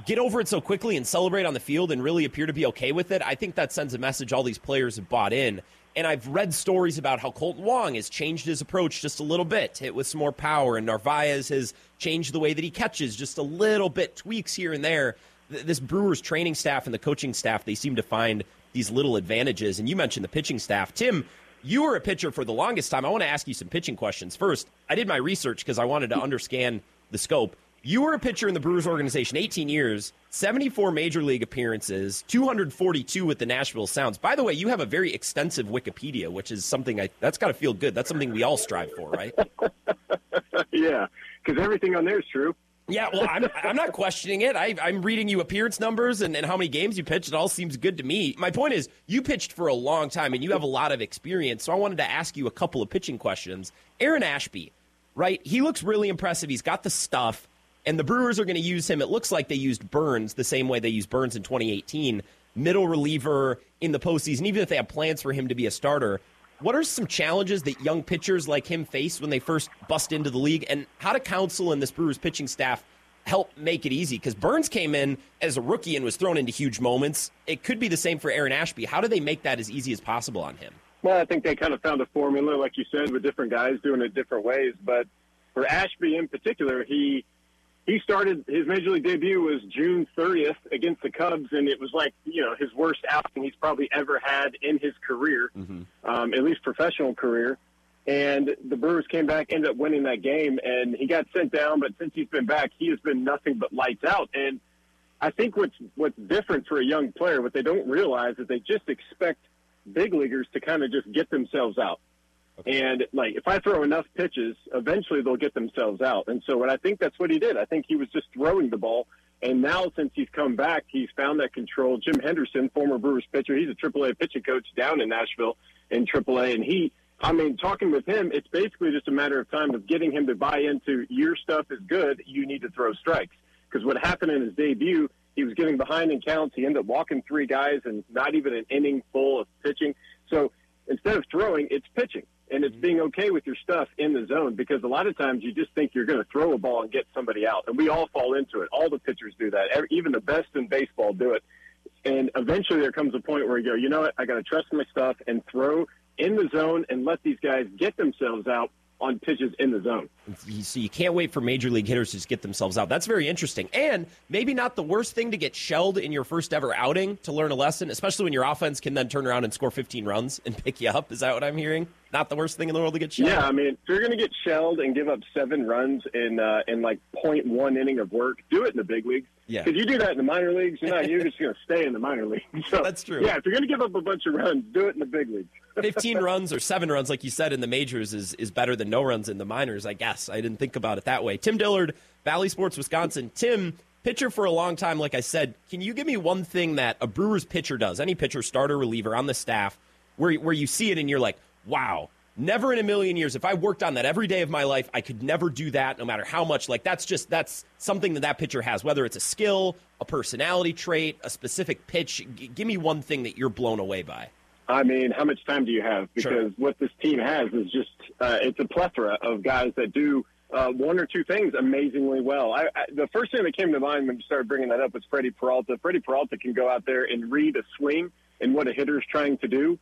get over it so quickly and celebrate on the field and really appear to be okay with it, I think that sends a message all these players have bought in. And I've read stories about how Kolten Wong has changed his approach just a little bit, hit with some more power, and Narvaez has changed the way that he catches just a little bit, tweaks here and there. This Brewers training staff and the coaching staff, they seem to find these little advantages. And you mentioned the pitching staff. Tim, you were a pitcher for the longest time. I want to ask you some pitching questions. First, I did my research because I wanted to understand the scope. You were a pitcher in the Brewers organization 18 years, 74 major league appearances, 242 with the Nashville Sounds. By the way, you have a very extensive Wikipedia, which is something I, that's got to feel good. That's something we all strive for, right? yeah, because everything on there is true. Yeah, well, I'm, I'm not questioning it. I, am reading you appearance numbers and, and how many games you pitched. It all seems good to me. My point is, you pitched for a long time and you have a lot of experience. So I wanted to ask you a couple of pitching questions. Aaron Ashby, right? He looks really impressive. He's got the stuff and the Brewers are going to use him. It looks like they used Burnes the same way they used Burnes in 2018, middle reliever in the postseason, even if they have plans for him to be a starter. What are some challenges that young pitchers like him face when they first bust into the league, and how do Counsell and this Brewers pitching staff help make it easy? Because Burnes came in as a rookie and was thrown into huge moments. It could be the same for Aaron Ashby. How do they make that as easy as possible on him? Well, I think they kind of found a formula, like you said, with different guys doing it different ways. But for Ashby in particular, he he started his major league debut was June 30th against the Cubs, and it was like you know his worst outing he's probably ever had in his career, mm-hmm. um, at least professional career. And the Brewers came back, ended up winning that game, and he got sent down. But since he's been back, he has been nothing but lights out. And I think what's what's different for a young player, what they don't realize is they just expect big leaguers to kind of just get themselves out. And like, if I throw enough pitches, eventually they'll get themselves out. And so, what I think that's what he did. I think he was just throwing the ball. And now, since he's come back, he's found that control. Jim Henderson, former Brewers pitcher, he's a AAA pitching coach down in Nashville in AAA, and he. I mean, talking with him, it's basically just a matter of time of getting him to buy into your stuff is good. You need to throw strikes. Because what happened in his debut, he was getting behind in counts. He ended up walking three guys and not even an inning full of pitching. So instead of throwing, it's pitching and it's being okay with your stuff in the zone because a lot of times you just think you're going to throw a ball and get somebody out, and we all fall into it. All the pitchers do that. Even the best in baseball do it. And eventually, there comes a point where you go, you know what? I got to trust my stuff and throw in the zone and let these guys get themselves out on pitches in the zone. So you can't wait for major league hitters to get themselves out. That's very interesting. And maybe not the worst thing to get shelled in your first ever outing to learn a lesson, especially when your offense can then turn around and score 15 runs and pick you up. Is that what I'm hearing? Not the worst thing in the world to get shelled. Yeah, I mean, if you're going to get shelled and give up seven runs in uh, in like point one inning of work, do it in the big leagues. Yeah. Because you do that in the minor leagues, you're not. You're just going to stay in the minor leagues. So, That's true. Yeah, if you're going to give up a bunch of runs, do it in the big leagues. 15 runs or seven runs, like you said, in the majors is, is better than no runs in the minors, I guess. I didn't think about it that way. Tim Dillard, Bally Sports, Wisconsin. Tim, pitcher for a long time, like I said. Can you give me one thing that a Brewers pitcher does, any pitcher, starter, reliever on the staff, where, where you see it and you're like, wow, never in a million years, if I worked on that every day of my life, I could never do that no matter how much. Like, that's just, that's something that that pitcher has, whether it's a skill, a personality trait, a specific pitch. G- give me one thing that you're blown away by. I mean, how much time do you have? Because Sure. what this team has is just uh, it's a plethora of guys that do uh, one or two things amazingly well. I, I, the first thing that came to mind when you started bringing that up was Freddie Peralta. Freddie Peralta can go out there and read a swing and what a hitter's trying to do.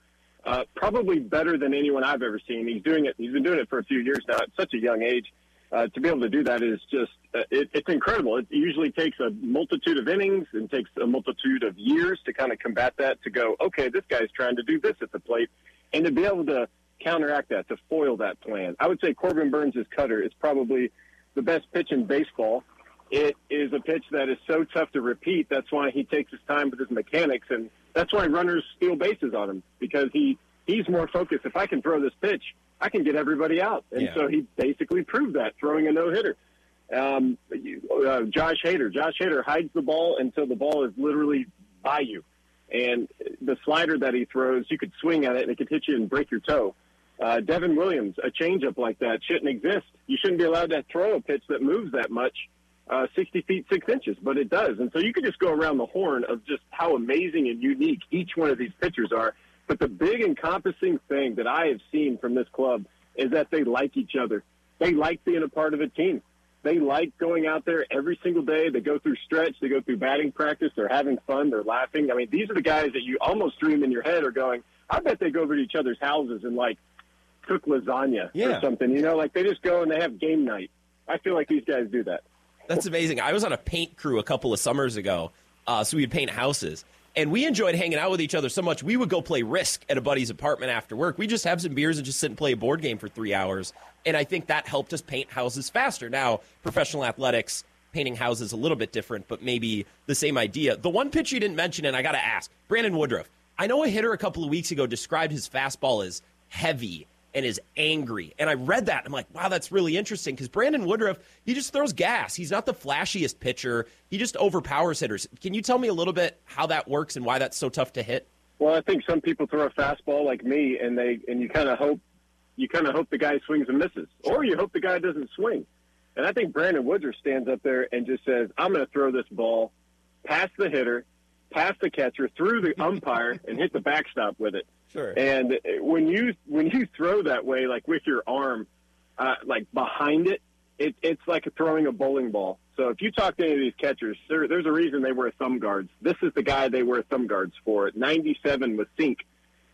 Uh, probably better than anyone I've ever seen. He's doing it. He's been doing it for a few years now at such a young age. Uh, to be able to do that is just uh, it, it's incredible. It usually takes a multitude of innings and takes a multitude of years to kind of combat that. To go, okay, this guy's trying to do this at the plate, and to be able to counteract that, to foil that plan. I would say Corbin Burnes' cutter is probably the best pitch in baseball. It is a pitch that is so tough to repeat. That's why he takes his time with his mechanics, and that's why runners steal bases on him because he he's more focused. If I can throw this pitch, I can get everybody out, and Yeah. so he basically proved that throwing a no hitter. Um, uh, Josh Hader, Josh Hader hides the ball until the ball is literally by you, and the slider that he throws, you could swing at it and it could hit you and break your toe. Uh, Devin Williams, a changeup like that shouldn't exist. You shouldn't be allowed to throw a pitch that moves that much, uh, 60 feet, six inches, but it does. And so you could just go around the horn of just how amazing and unique each one of these pitchers are. But the big encompassing thing that I have seen from this club is that they like each other. They like being a part of a team. They like going out there every single day. They go through stretch. They go through batting practice. They're having fun. They're laughing. I mean, these are the guys that you almost dream in your head are going, I bet they go over to each other's houses and like cook lasagna Yeah. or something. You know, like they just go and they have game night. I feel like these guys do that. That's amazing. I was on a paint crew a couple of summers ago, uh, so we'd paint houses. And we enjoyed hanging out with each other so much. We would go play Risk at a buddy's apartment after work. We just have some beers and just sit and play a board game for three hours. And I think that helped us paint houses faster. Now, professional athletics, painting houses a little bit different, but maybe the same idea. The one pitch you didn't mention, and I got to ask Brandon Woodruff. I know a hitter a couple of weeks ago described his fastball as heavy and is angry. And I read that. I'm like, wow, that's really interesting because Brandon Woodruff, he just throws gas. He's not the flashiest pitcher. He just overpowers hitters. Can you tell me a little bit how that works and why that's so tough to hit? Well, I think some people throw a fastball like me, and they and you kind of hope you kind of hope the guy swings and misses, or you hope the guy doesn't swing. And I think Brandon Woodruff stands up there and just says, "I'm going to throw this ball past the hitter, past the catcher, through the umpire, and hit the backstop with it." Sure. And when you when you throw that way, like with your arm, uh, like behind it, it, it's like throwing a bowling ball. So if you talk to any of these catchers, there, there's a reason they wear thumb guards. This is the guy they wear thumb guards for. 97 with sink,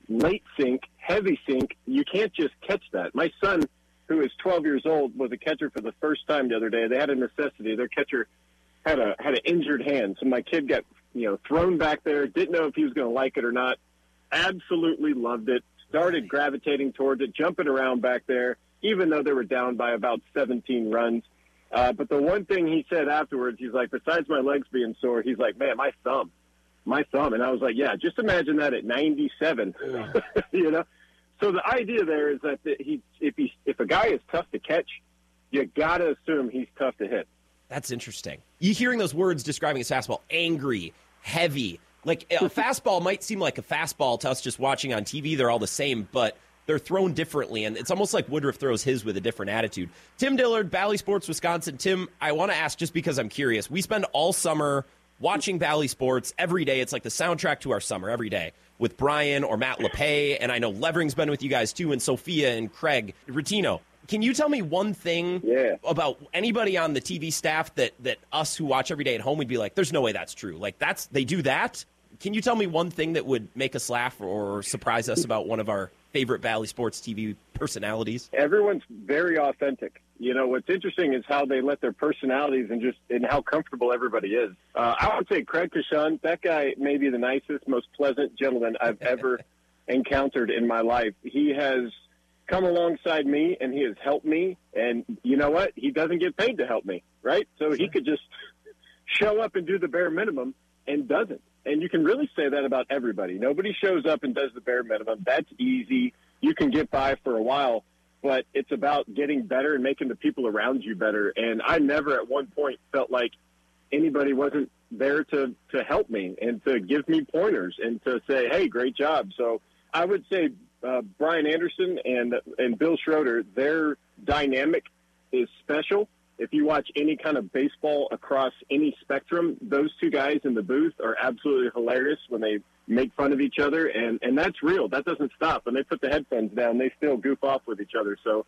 late sink, heavy sink. You can't just catch that. My son, who is 12 years old, was a catcher for the first time the other day. They had a necessity. Their catcher had a had an injured hand, so my kid got you know thrown back there. Didn't know if he was going to like it or not. Absolutely loved it. Started gravitating towards it, jumping around back there, even though they were down by about 17 runs. Uh, but the one thing he said afterwards, he's like, besides my legs being sore, he's like, man, my thumb, my thumb. And I was like, yeah, just imagine that at 97, you know? So the idea there is that he, if he, if a guy is tough to catch, you got to assume he's tough to hit. That's interesting. You hearing those words describing his fastball, angry, heavy. Like a fastball might seem like a fastball to us just watching on TV. They're all the same, but they're thrown differently. And it's almost like Woodruff throws his with a different attitude. Tim Dillard, Bally Sports, Wisconsin. Tim, I want to ask just because I'm curious. We spend all summer watching Bally Sports every day. It's like the soundtrack to our summer every day with Brian or Matt LePay. And I know Levering's been with you guys too, and Sophia and Craig Rotino. Can you tell me one thing Yeah. about anybody on the TV staff that that us who watch every day at home would be like, "There's no way that's true." Like that's they do that. Can you tell me one thing that would make us laugh or surprise us about one of our favorite Bally Sports TV personalities? everyone's very authentic. You know, what's interesting is how they let their personalities and just and how comfortable everybody is. Uh, I would say Craig Coshun, that guy may be the nicest, most pleasant gentleman I've ever encountered in my life. He has come alongside me and he has helped me. And you know what? He doesn't get paid to help me, right? So he could just show up and do the bare minimum and doesn't. And you can really say that about everybody. Nobody shows up and does the bare minimum. That's easy. You can get by for a while, but it's about getting better and making the people around you better. And I never at one point felt like anybody wasn't there to, to help me and to give me pointers and to say, hey, great job. So I would say uh, Brian Anderson and and Bill Schroeder, their dynamic is special. If you watch any kind of baseball across any spectrum, those two guys in the booth are absolutely hilarious when they make fun of each other, and and that's real. That doesn't stop. When they put the headphones down, they still goof off with each other. So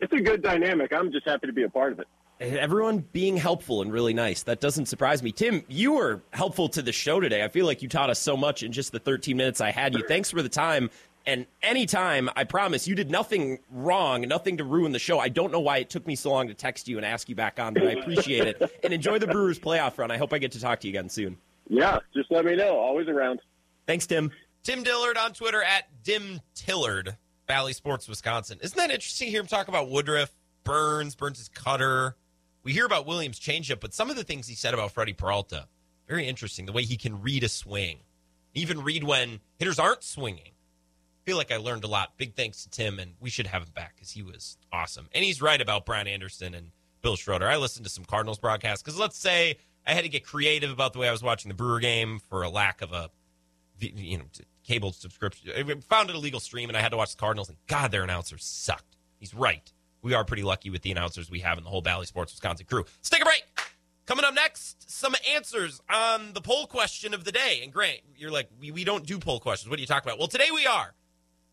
it's a good dynamic. I'm just happy to be a part of it. Everyone being helpful and really nice. That doesn't surprise me. Tim, you were helpful to the show today. I feel like you taught us so much in just the 13 minutes I had you. Thanks for the time. And anytime, I promise, you did nothing wrong, nothing to ruin the show. I don't know why it took me so long to text you and ask you back on, but I appreciate it. And enjoy the Brewers playoff run. I hope I get to talk to you again soon. Yeah, just let me know. Always around. Thanks, Tim. Tim Dillard on Twitter at Dim Tillard, Bally Sports, Wisconsin. Isn't that interesting to hear him talk about Woodruff, Burnes, Burnes' cutter? We hear about Williams' changeup, but some of the things he said about Freddie Peralta, very interesting. The way he can read a swing, even read when hitters aren't swinging feel like I learned a lot. Big thanks to Tim, and we should have him back because he was awesome. And he's right about Brian Anderson and Bill Schroeder. I listened to some Cardinals broadcasts because let's say I had to get creative about the way I was watching the Brewer game for a lack of a you know cable subscription. I found an illegal stream, and I had to watch the Cardinals. And God, their announcers sucked. He's right. We are pretty lucky with the announcers we have in the whole Bally Sports Wisconsin crew. Let's take a break. Coming up next, some answers on the poll question of the day. And Grant, you're like, we, we don't do poll questions. What are you talking about? Well, today we are.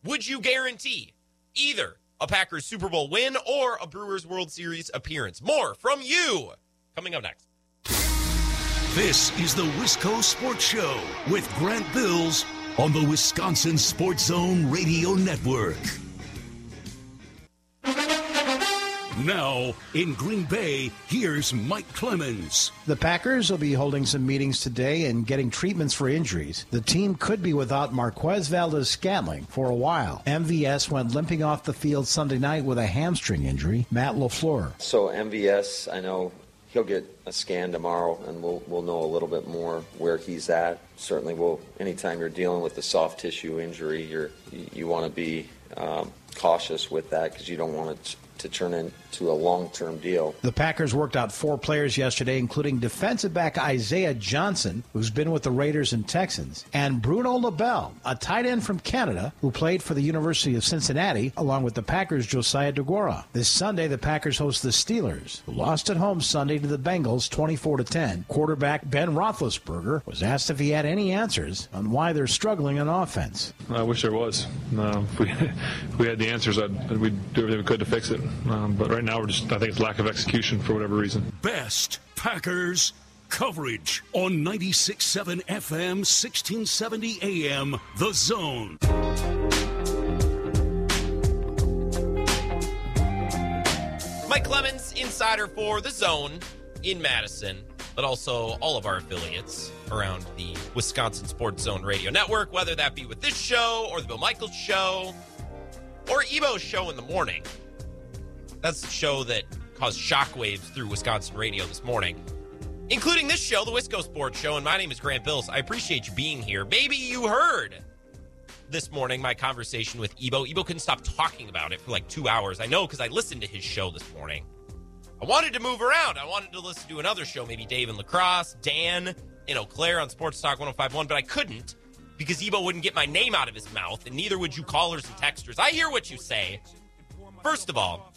Would you guarantee either a Packers Super Bowl win or a Brewers World Series appearance? More from you coming up next. This is the Wisco Sports Show with Grant Bills on the Wisconsin Sports Zone Radio Network. Now, in Green Bay, here's Mike Clemens. The Packers will be holding some meetings today and getting treatments for injuries. The team could be without Marquez Valdes Scantling for a while. MVS went limping off the field Sunday night with a hamstring injury. Matt LaFleur. So, MVS, I know he'll get a scan tomorrow and we'll, we'll know a little bit more where he's at. Certainly, we'll, anytime you're dealing with a soft tissue injury, you're, you, you want to be um, cautious with that because you don't want to to turn into a long term deal. The Packers worked out four players yesterday, including defensive back Isaiah Johnson, who's been with the Raiders and Texans, and Bruno Labelle, a tight end from Canada who played for the University of Cincinnati, along with the Packers' Josiah Deguara. This Sunday, the Packers host the Steelers, who lost at home Sunday to the Bengals 24 10. Quarterback Ben Roethlisberger was asked if he had any answers on why they're struggling on offense. I wish there was. Uh, if, we, if we had the answers, I'd, we'd do everything we could to fix it. Um, but right now, we're just, I think it's lack of execution for whatever reason. Best Packers coverage on 96.7 FM, 1670 AM, The Zone. Mike Clemens, insider for The Zone in Madison, but also all of our affiliates around the Wisconsin Sports Zone Radio Network, whether that be with this show or the Bill Michaels show or Ebo's show in the morning. That's the show that caused shockwaves through Wisconsin radio this morning, including this show, the Wisco Sports Show. And my name is Grant Bills. I appreciate you being here. Maybe you heard this morning my conversation with Ebo. Ebo couldn't stop talking about it for like two hours. I know because I listened to his show this morning. I wanted to move around. I wanted to listen to another show, maybe Dave and La Crosse, Dan in Eau Claire on Sports Talk 1051, but I couldn't because Ebo wouldn't get my name out of his mouth, and neither would you callers and texters. I hear what you say. First of all,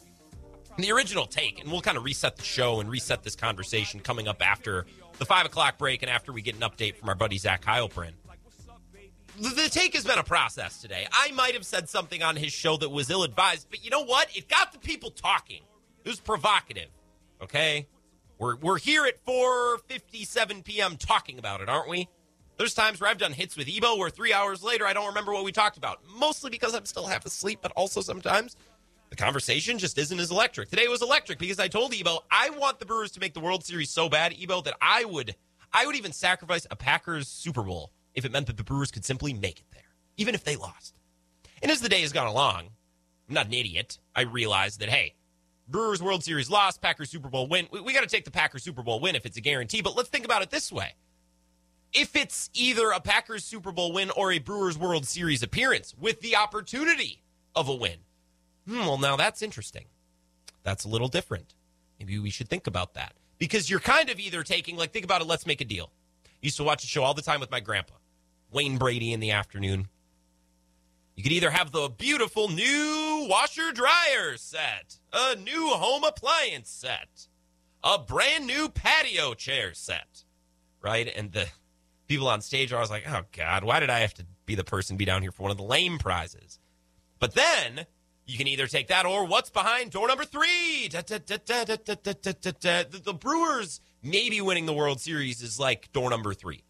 the original take, and we'll kind of reset the show and reset this conversation coming up after the five o'clock break and after we get an update from our buddy Zach Heilprin. The, the take has been a process today. I might have said something on his show that was ill advised, but you know what? It got the people talking. It was provocative. Okay? We're, we're here at 4.57 p.m. talking about it, aren't we? There's times where I've done hits with Ebo where three hours later I don't remember what we talked about. Mostly because I'm still half asleep, but also sometimes the conversation just isn't as electric. Today was electric because I told Ebo I want the Brewers to make the World Series so bad, Ebo, that I would I would even sacrifice a Packers Super Bowl if it meant that the Brewers could simply make it there, even if they lost. And as the day has gone along, I'm not an idiot. I realize that, hey, Brewers World Series loss, Packers Super Bowl win. We, we got to take the Packers Super Bowl win if it's a guarantee. But let's think about it this way. If it's either a Packers Super Bowl win or a Brewers World Series appearance with the opportunity of a win, hmm, well, now that's interesting. That's a little different. Maybe we should think about that. Because you're kind of either taking, like, think about it, let's make a deal. used to watch a show all the time with my grandpa, Wayne Brady in the afternoon. You could either have the beautiful new washer dryer set, a new home appliance set, a brand new patio chair set, right? And the people on stage are always like, oh God, why did I have to be the person be down here for one of the lame prizes? But then you can either take that or what's behind door number three. The Brewers maybe winning the World Series is like door number three.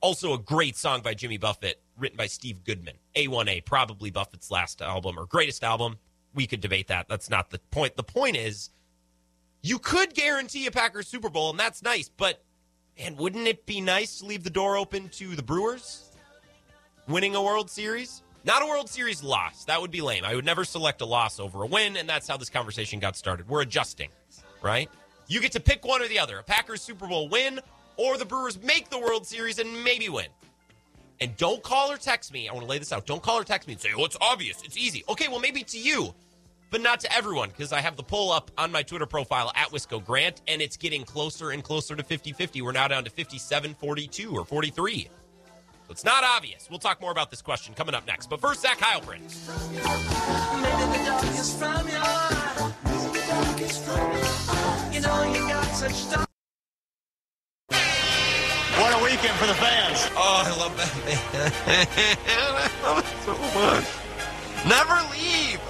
Also, a great song by Jimmy Buffett, written by Steve Goodman. A1A, probably Buffett's last album or greatest album. We could debate that. That's not the point. The point is, you could guarantee a Packers Super Bowl, and that's nice. But, and wouldn't it be nice to leave the door open to the Brewers winning a World Series? Not a World Series loss. That would be lame. I would never select a loss over a win, and that's how this conversation got started. We're adjusting, right? You get to pick one or the other a Packers Super Bowl win or the Brewers make the World Series and maybe win. And don't call or text me. I want to lay this out. Don't call or text me and say, oh, it's obvious. It's easy. Okay, well, maybe to you, but not to everyone because I have the poll up on my Twitter profile at Wisco Grant, and it's getting closer and closer to 50 50. We're now down to 57 42 or 43. So it's not obvious. We'll talk more about this question coming up next. But first, Zach Heilprin. You know you got such what a weekend for the fans. Oh, I love that man. I love it so much. Never leave.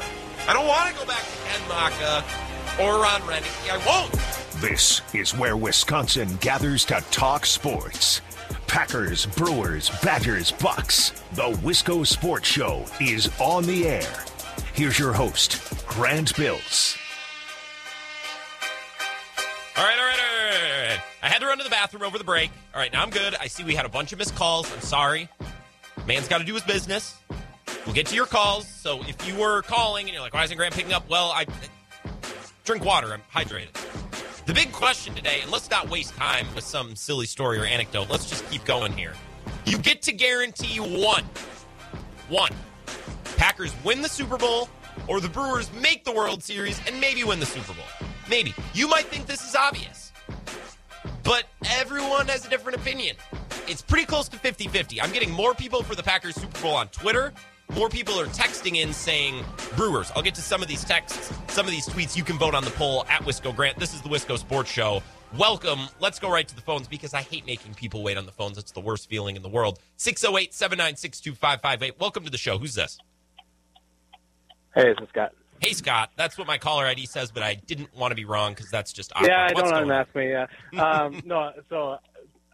I don't want to go back to Ken Macha or Ron Roenicke. I won't. This is where Wisconsin gathers to talk sports. Packers, Brewers, Badgers, Bucks. The Wisco Sports Show is on the air. Here's your host, Grant Bills. All right, all right, all right, I had to run to the bathroom over the break. All right, now I'm good. I see we had a bunch of missed calls. I'm sorry. Man's got to do his business. We'll get to your calls. So if you were calling and you're like, why isn't Grant picking up? Well, I drink water. I'm hydrated. The big question today, and let's not waste time with some silly story or anecdote. Let's just keep going here. You get to guarantee one. One. Packers win the Super Bowl, or the Brewers make the World Series and maybe win the Super Bowl. Maybe. You might think this is obvious, but everyone has a different opinion. It's pretty close to 50 50. I'm getting more people for the Packers Super Bowl on Twitter. More people are texting in saying Brewers. I'll get to some of these texts, some of these tweets. You can vote on the poll at Wisco Grant. This is the Wisco Sports Show. Welcome. Let's go right to the phones because I hate making people wait on the phones. It's the worst feeling in the world. 608 796 2558. Welcome to the show. Who's this? Hey, this is Scott. Hey, Scott. That's what my caller ID says, but I didn't want to be wrong because that's just awkward. Yeah, I What's don't going ask me. Yeah. Um, no, so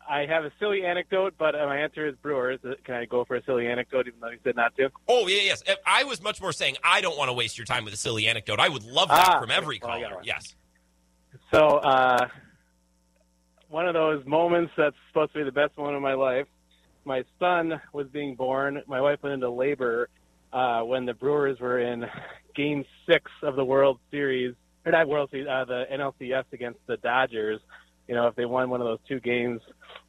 I have a silly anecdote, but uh, my answer is Brewers. Can I go for a silly anecdote, even though you said not to? Oh, yeah, yes. I was much more saying I don't want to waste your time with a silly anecdote. I would love that Ah, from every well, caller. Yes. So, uh, one of those moments that's supposed to be the best one of my life. My son was being born. My wife went into labor uh, when the Brewers were in Game Six of the World Series, or not World Series, uh, the NLCS against the Dodgers. You know, if they won one of those two games,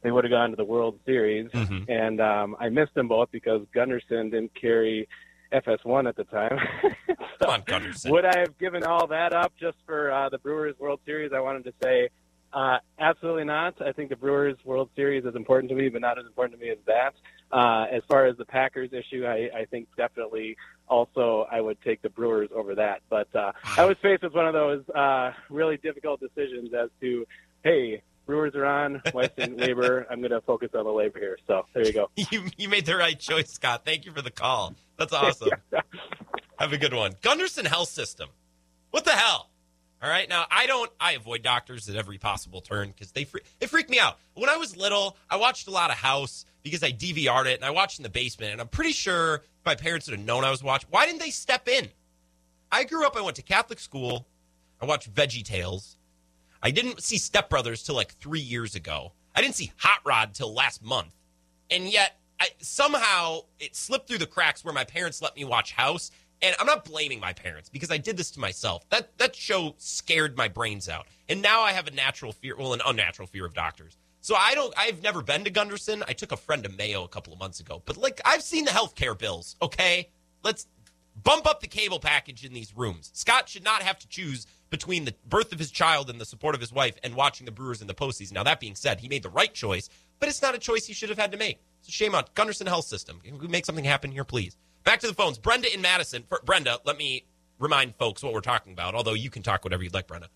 they would have gone to the World Series. Mm-hmm. And um, I missed them both because Gundersen didn't carry FS1 at the time. Come on, Gundersen. Would I have given all that up just for uh, the Brewers World Series? I wanted to say uh, absolutely not. I think the Brewers World Series is important to me, but not as important to me as that. Uh, as far as the Packers issue, I, I think definitely also I would take the Brewers over that. But uh, I was faced with one of those uh, really difficult decisions as to, hey, Brewers are on, in labor. I'm going to focus on the labor here. So there you go. You, you made the right choice, Scott. Thank you for the call. That's awesome. Have a good one. Gundersen Health System. What the hell? All right. Now, I don't, I avoid doctors at every possible turn because they, fre- they freak me out. When I was little, I watched a lot of House because I DVR'd it and I watched in the basement. And I'm pretty sure my parents would have known I was watching. Why didn't they step in? I grew up, I went to Catholic school. I watched Veggie Tales. I didn't see Step Brothers till like three years ago. I didn't see Hot Rod till last month. And yet, I, somehow it slipped through the cracks where my parents let me watch House. And I'm not blaming my parents because I did this to myself. That that show scared my brains out. And now I have a natural fear, well, an unnatural fear of doctors. So I don't I've never been to Gundersen. I took a friend to Mayo a couple of months ago. But like I've seen the healthcare bills, okay? Let's bump up the cable package in these rooms. Scott should not have to choose between the birth of his child and the support of his wife and watching the Brewers in the postseason. Now, that being said, he made the right choice, but it's not a choice he should have had to make. A shame on Gundersen Health System. Can we make something happen here, please? Back to the phones. Brenda in Madison. For, Brenda, let me remind folks what we're talking about, although you can talk whatever you'd like, Brenda.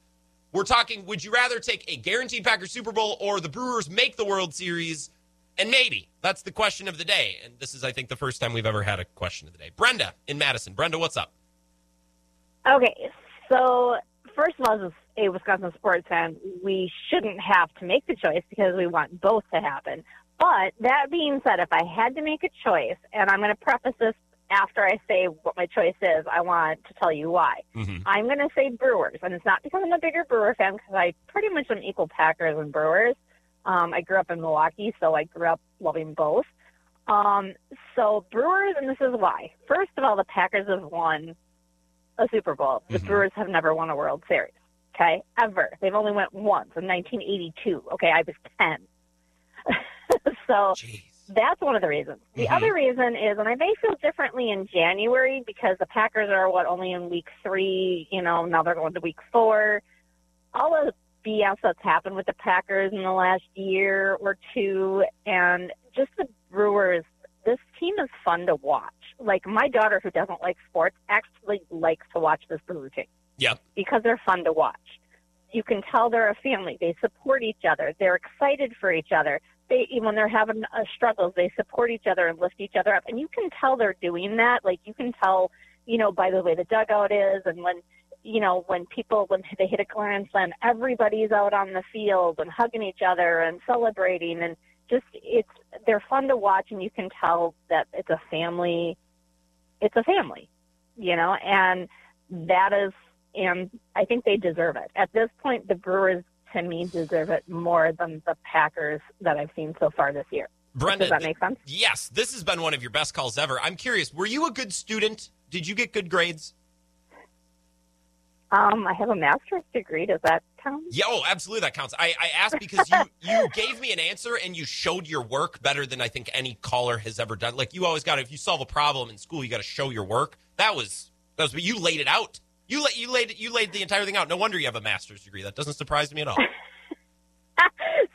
We're talking would you rather take a guaranteed Packers Super Bowl or the Brewers make the World Series? And maybe. That's the question of the day. And this is, I think, the first time we've ever had a question of the day. Brenda in Madison. Brenda, what's up? Okay, so first of all, as a Wisconsin sports fan, we shouldn't have to make the choice because we want both to happen. But that being said, if I had to make a choice, and I'm going to preface this after I say what my choice is, I want to tell you why. Mhm. I'm going to say Brewers, and it's not because I'm a bigger Brewer fan, because I pretty much am equal Packers and Brewers. Um, I grew up in Milwaukee, so I grew up loving both. Um, so Brewers, and this is why. First of all, the Packers have won a Super Bowl. The Brewers have never won a World Series. Okay, ever. They've only went once in 1982. Okay, I was 10. so that's one of the reasons. The Mhm. other reason is, and I may feel differently in January because the Packers are what only in week three. You know, now they're going to week four. All of the BS that's happened with the Packers in the last year or two, and just the Brewers. This team is fun to watch. Like my daughter, who doesn't like sports, actually likes to watch this Brewer team Yep. because they're fun to watch. You can tell they're a family. They support each other. They're excited for each other. They even when they're having uh, struggles, they support each other and lift each other up. And you can tell they're doing that. Like you can tell, you know, by the way the dugout is, and when you know when people when they hit a grand slam, everybody's out on the field and hugging each other and celebrating, and just it's they're fun to watch, and you can tell that it's a family. It's a family, you know, and that is and I think they deserve it. At this point, the Brewers, to me, deserve it more than the Packers that I've seen so far this year. Brenda, Does that make sense? Yes, this has been one of your best calls ever. I'm curious, were you a good student? Did you get good grades? Um, I have a master's degree. Does that count? Yeah, oh, absolutely, that counts. I, I asked because you you gave me an answer and you showed your work better than I think any caller has ever done. Like you always got to, if you solve a problem in school, you got to show your work. That was that was, but you laid it out. You let you laid it, you laid the entire thing out. No wonder you have a master's degree. That doesn't surprise me at all.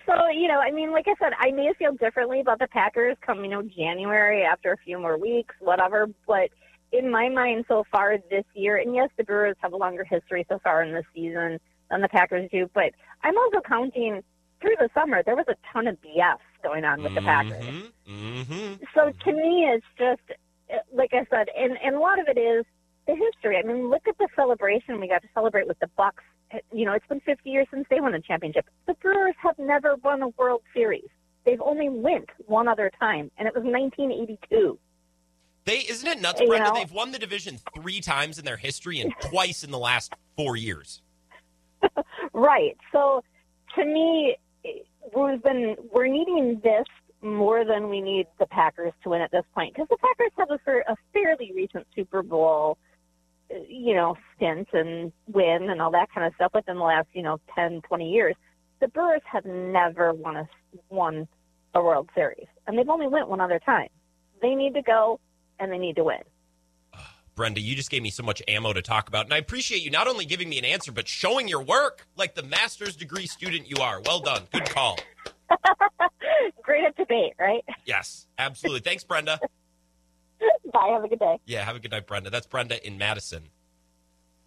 So, you know, I mean, like I said, I may feel differently about the Packers come, you know, January after a few more weeks, whatever. But in my mind so far this year, and yes, the Brewers have a longer history so far in this season than the Packers do, but I'm also counting through the summer, there was a ton of BS going on with the Packers. Mm-hmm. So to me, it's just like I said, and and a lot of it is the history. I mean, look at the celebration we got to celebrate with the Bucks. You know, it's been 50 years since they won a championship. The Brewers have never won a World Series. They've only went one other time, and it was 1982. They isn't it nuts, You Brenda? know- They've won the division three times in their history and twice in the last four years. Right. So to me, we've been we're needing this more than we need the Packers to win at this point because the Packers have a, a fairly recent Super Bowl, you know, stint and win and all that kind of stuff within the last you know ten, twenty years. The Brewers have never won a won a World Series, and they've only went one other time. They need to go, and they need to win. Brenda, you just gave me so much ammo to talk about. And I appreciate you not only giving me an answer, but showing your work like the master's degree student you are. Well done. Good call. Great at debate, right? Yes, absolutely. Thanks, Brenda. Bye. Have a good day. Yeah, have a good night, Brenda. That's Brenda in Madison.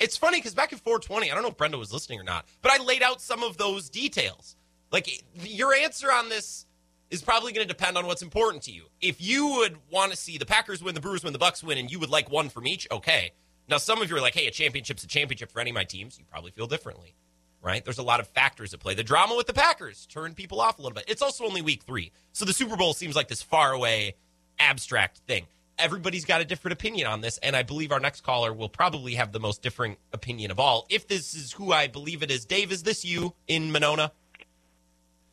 It's funny because back in 420, I don't know if Brenda was listening or not, but I laid out some of those details. Like your answer on this is probably going to depend on what's important to you. If you would want to see the Packers win, the Brewers win, the Bucks win, and you would like one from each, okay. Now, some of you are like, hey, a championship's a championship for any of my teams. You probably feel differently, right? There's a lot of factors at play. The drama with the Packers turned people off a little bit. It's also only week three. So the Super Bowl seems like this far away, abstract thing. Everybody's got a different opinion on this, and I believe our next caller will probably have the most differing opinion of all. If this is who I believe it is, Dave, is this you in Monona?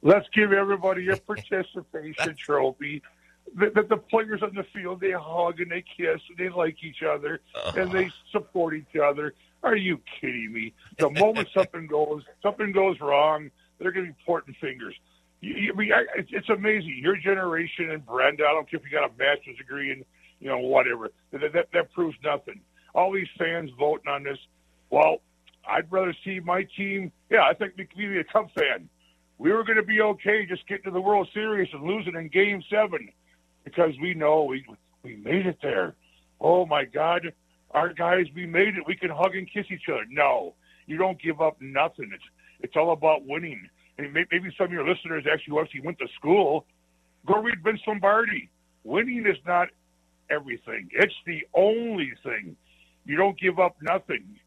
Let's give everybody a participation trophy. that the, the players on the field they hug and they kiss and they like each other and they uh-huh. support each other. Are you kidding me? The moment something goes something goes wrong, they're going to be pointing fingers. You, you, I mean, I, it's, it's amazing. Your generation and Brenda. I don't care if you got a master's degree and you know whatever. That, that that proves nothing. All these fans voting on this. Well, I'd rather see my team. Yeah, I think we could be a Cub fan. We were going to be okay just getting to the World Series and losing in Game Seven because we know we we made it there. Oh my God, our guys, we made it. We can hug and kiss each other. No, you don't give up nothing. It's it's all about winning. And maybe some of your listeners actually actually went to school. Go read Vince Lombardi. Winning is not everything. It's the only thing. You don't give up nothing.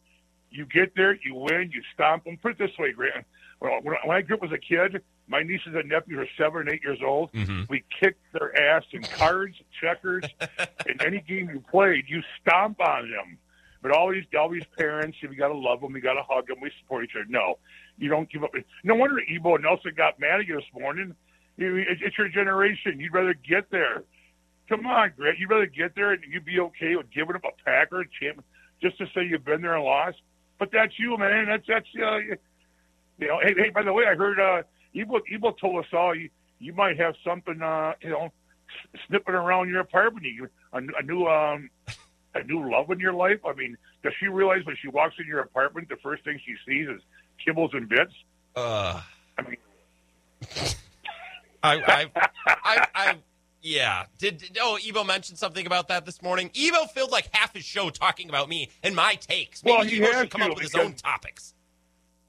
You get there, you win, you stomp them. Put it this way, Grant. When when I grew up as a kid, my nieces and nephews are seven and eight years old. We kicked their ass in cards, checkers, in any game you played. You stomp on them. But all these all these parents, you got to love them, you got to hug them, we support each other. No, you don't give up. No wonder Ebo and Nelson got mad at you this morning. It's your generation. You'd rather get there. Come on, Grant. You'd rather get there and you'd be okay with giving up a Packer champ just to say you've been there and lost. But that's you, man. That's that's uh, you know. Hey, hey. By the way, I heard uh, Ebo, Ebo told us all you you might have something uh, you know snipping around your apartment. You a, a new um a new love in your life. I mean, does she realize when she walks in your apartment, the first thing she sees is kibbles and bits? Uh, I mean, I, I, I, I, yeah. Did, did oh Ebo mentioned something about that this morning? Ebo filled like half his show talking about me and my takes. Maybe Well, he Ebo should come up with his own topics.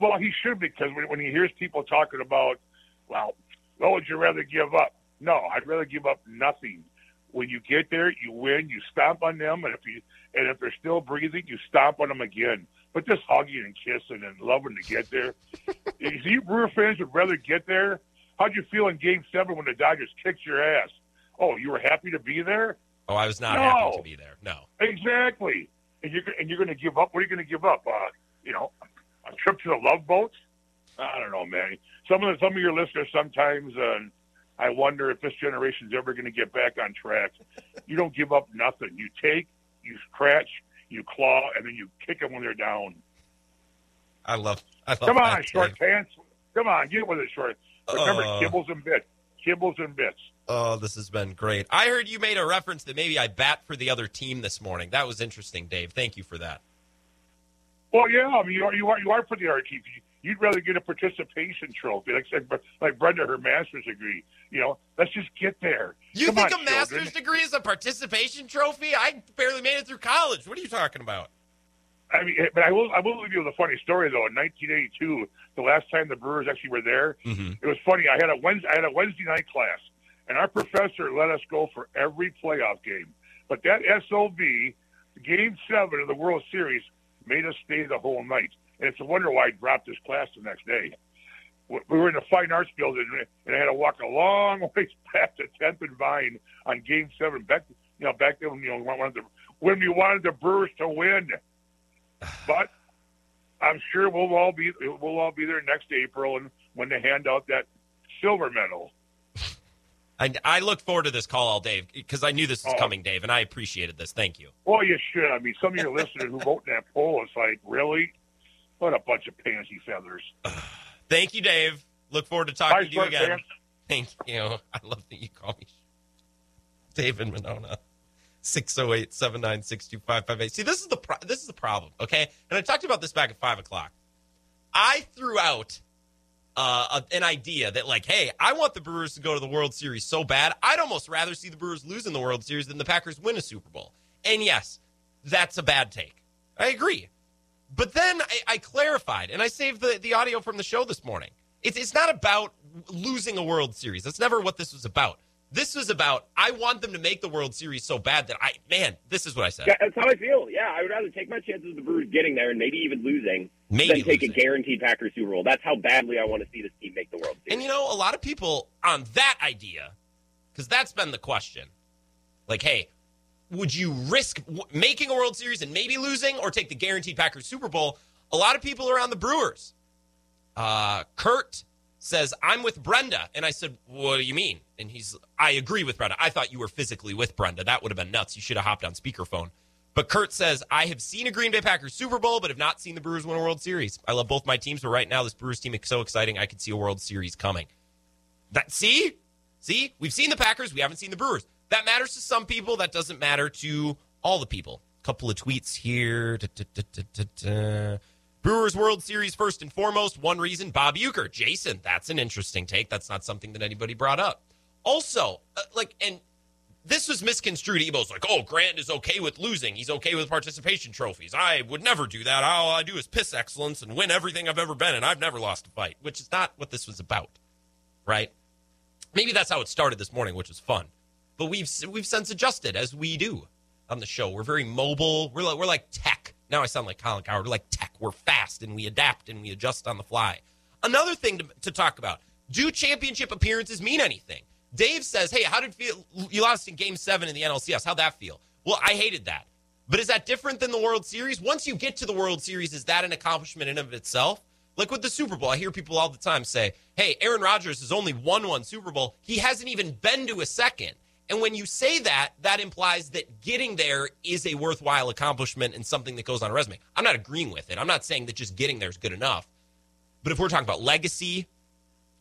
Well, he should because when, when he hears people talking about, well, what would you rather give up? No, I'd rather give up nothing. When you get there, you win. You stomp on them, and if you and if they're still breathing, you stomp on them again. But just hugging and kissing and loving to get there. you Brewer fans would rather get there, how'd you feel in Game Seven when the Dodgers kicked your ass? Oh, you were happy to be there. Oh, I was not No. happy to be there. No. Exactly. And you're and you're going to give up. What are you going to give up? Uh, you know, a trip to the Love Boat? I don't know, man. Some of the, some of your listeners sometimes. Uh, I wonder if this generation's ever going to get back on track. You don't give up nothing. You take, you scratch, you claw, and then you kick them when they're down. I love. I love Come on, that, short Dave. pants. Come on, get with it, short. Remember, Uh. kibbles and bits. Kibbles and bits. Oh, this has been great. I heard you made a reference that maybe I bat for the other team this morning. That was interesting, Dave. Thank you for that. Well, yeah, I mean, you are you are you are for the RTP. You'd rather get a participation trophy, like said, like Brenda, her master's degree. You know, let's just get there. You Come think on, a master's children. degree is a participation trophy? I barely made it through college. What are you talking about? I mean, but I will I will leave you with a funny story though. In 1982, the last time the Brewers actually were there, Mm-hmm. it was funny. I had a Wednesday, I had a Wednesday night class, and our professor let us go for every playoff game. But that SOB, Game Seven of the World Series, made us stay the whole night, and it's a wonder why I dropped this class the next day. We we were in the Fine Arts Building, and I had to walk a long ways back to 10th and Vine on Game Seven. Back, you know, back then, when, you know, we wanted the, when we wanted the Brewers to win. But I'm sure we'll all be we'll all be there next April, and when they hand out that silver medal. I, I look forward to this call all day because I knew this was Oh. coming, Dave, and I appreciated this. Thank you. Well, you should. I mean, some of your listeners who vote in that poll, it's like, really? What a bunch of pansy feathers. Thank you, Dave. Look forward to talking Bye, to you again. fans. Thank you. I love that you call me David Monona. 608 796 2558. See, this is the pro- this is the problem, okay? And I talked about this back at five o'clock. I threw out uh, an idea that, like, hey, I want the Brewers to go to the World Series so bad. I'd almost rather see the Brewers lose in the World Series than the Packers win a Super Bowl. And yes, that's a bad take. I agree. But then I, I clarified and I saved the, the audio from the show this morning. It's, it's not about losing a World Series. That's never what this was about. This was about I want them to make the World Series so bad that I, man, this is what I said. Yeah, that's how I feel. Yeah, I would rather take my chances of the Brewers getting there and maybe even losing Maybe take losing. a guaranteed Packers Super Bowl. That's how badly I want to see this team make the World Series. And you know, a lot of people on that idea, because that's been the question. Like, hey, would you risk w- making a World Series and maybe losing, or take the guaranteed Packers Super Bowl? A lot of people are on the Brewers. Uh, Kurt says, I'm with Brenda. And I said, What do you mean? And he's, I agree with Brenda. I thought you were physically with Brenda. That would have been nuts. You should have hopped on speakerphone. But Kurt says, I have seen a Green Bay Packers Super Bowl, but have not seen the Brewers win a World Series. I love both my teams, but right now this Brewers team is so exciting, I could see a World Series coming. That see? See? We've seen the Packers, we haven't seen the Brewers. That matters to some people, that doesn't matter to all the people. Couple of tweets here. Da, da, da. Brewers World Series first and foremost. One reason, Bob Uecker. Jason, that's an interesting take. That's not something that anybody brought up. Also, uh, like, and this was misconstrued. Ebo's like, oh, Grant is okay with losing. He's okay with participation trophies. I would never do that. All I do is piss excellence and win everything I've ever been, and I've never lost a fight, which is not what this was about, right? Maybe that's how it started this morning, which was fun. But we've we've since adjusted as we do on the show. We're very mobile. We're like, we're like tech. Now I sound like Colin Cowherd. We're like tech. We're fast and we adapt and we adjust on the fly. Another thing to, to talk about: Do championship appearances mean anything? Dave says, "Hey, how did feel? You lost in Game Seven in the NLCS. How'd that feel?" Well, I hated that. But is that different than the World Series? Once you get to the World Series, is that an accomplishment in of itself? Like with the Super Bowl, I hear people all the time say, "Hey, Aaron Rodgers has only won one Super Bowl. He hasn't even been to a second. And when you say that, that implies that getting there is a worthwhile accomplishment and something that goes on a resume. I'm not agreeing with it. I'm not saying that just getting there is good enough. But if we're talking about legacy,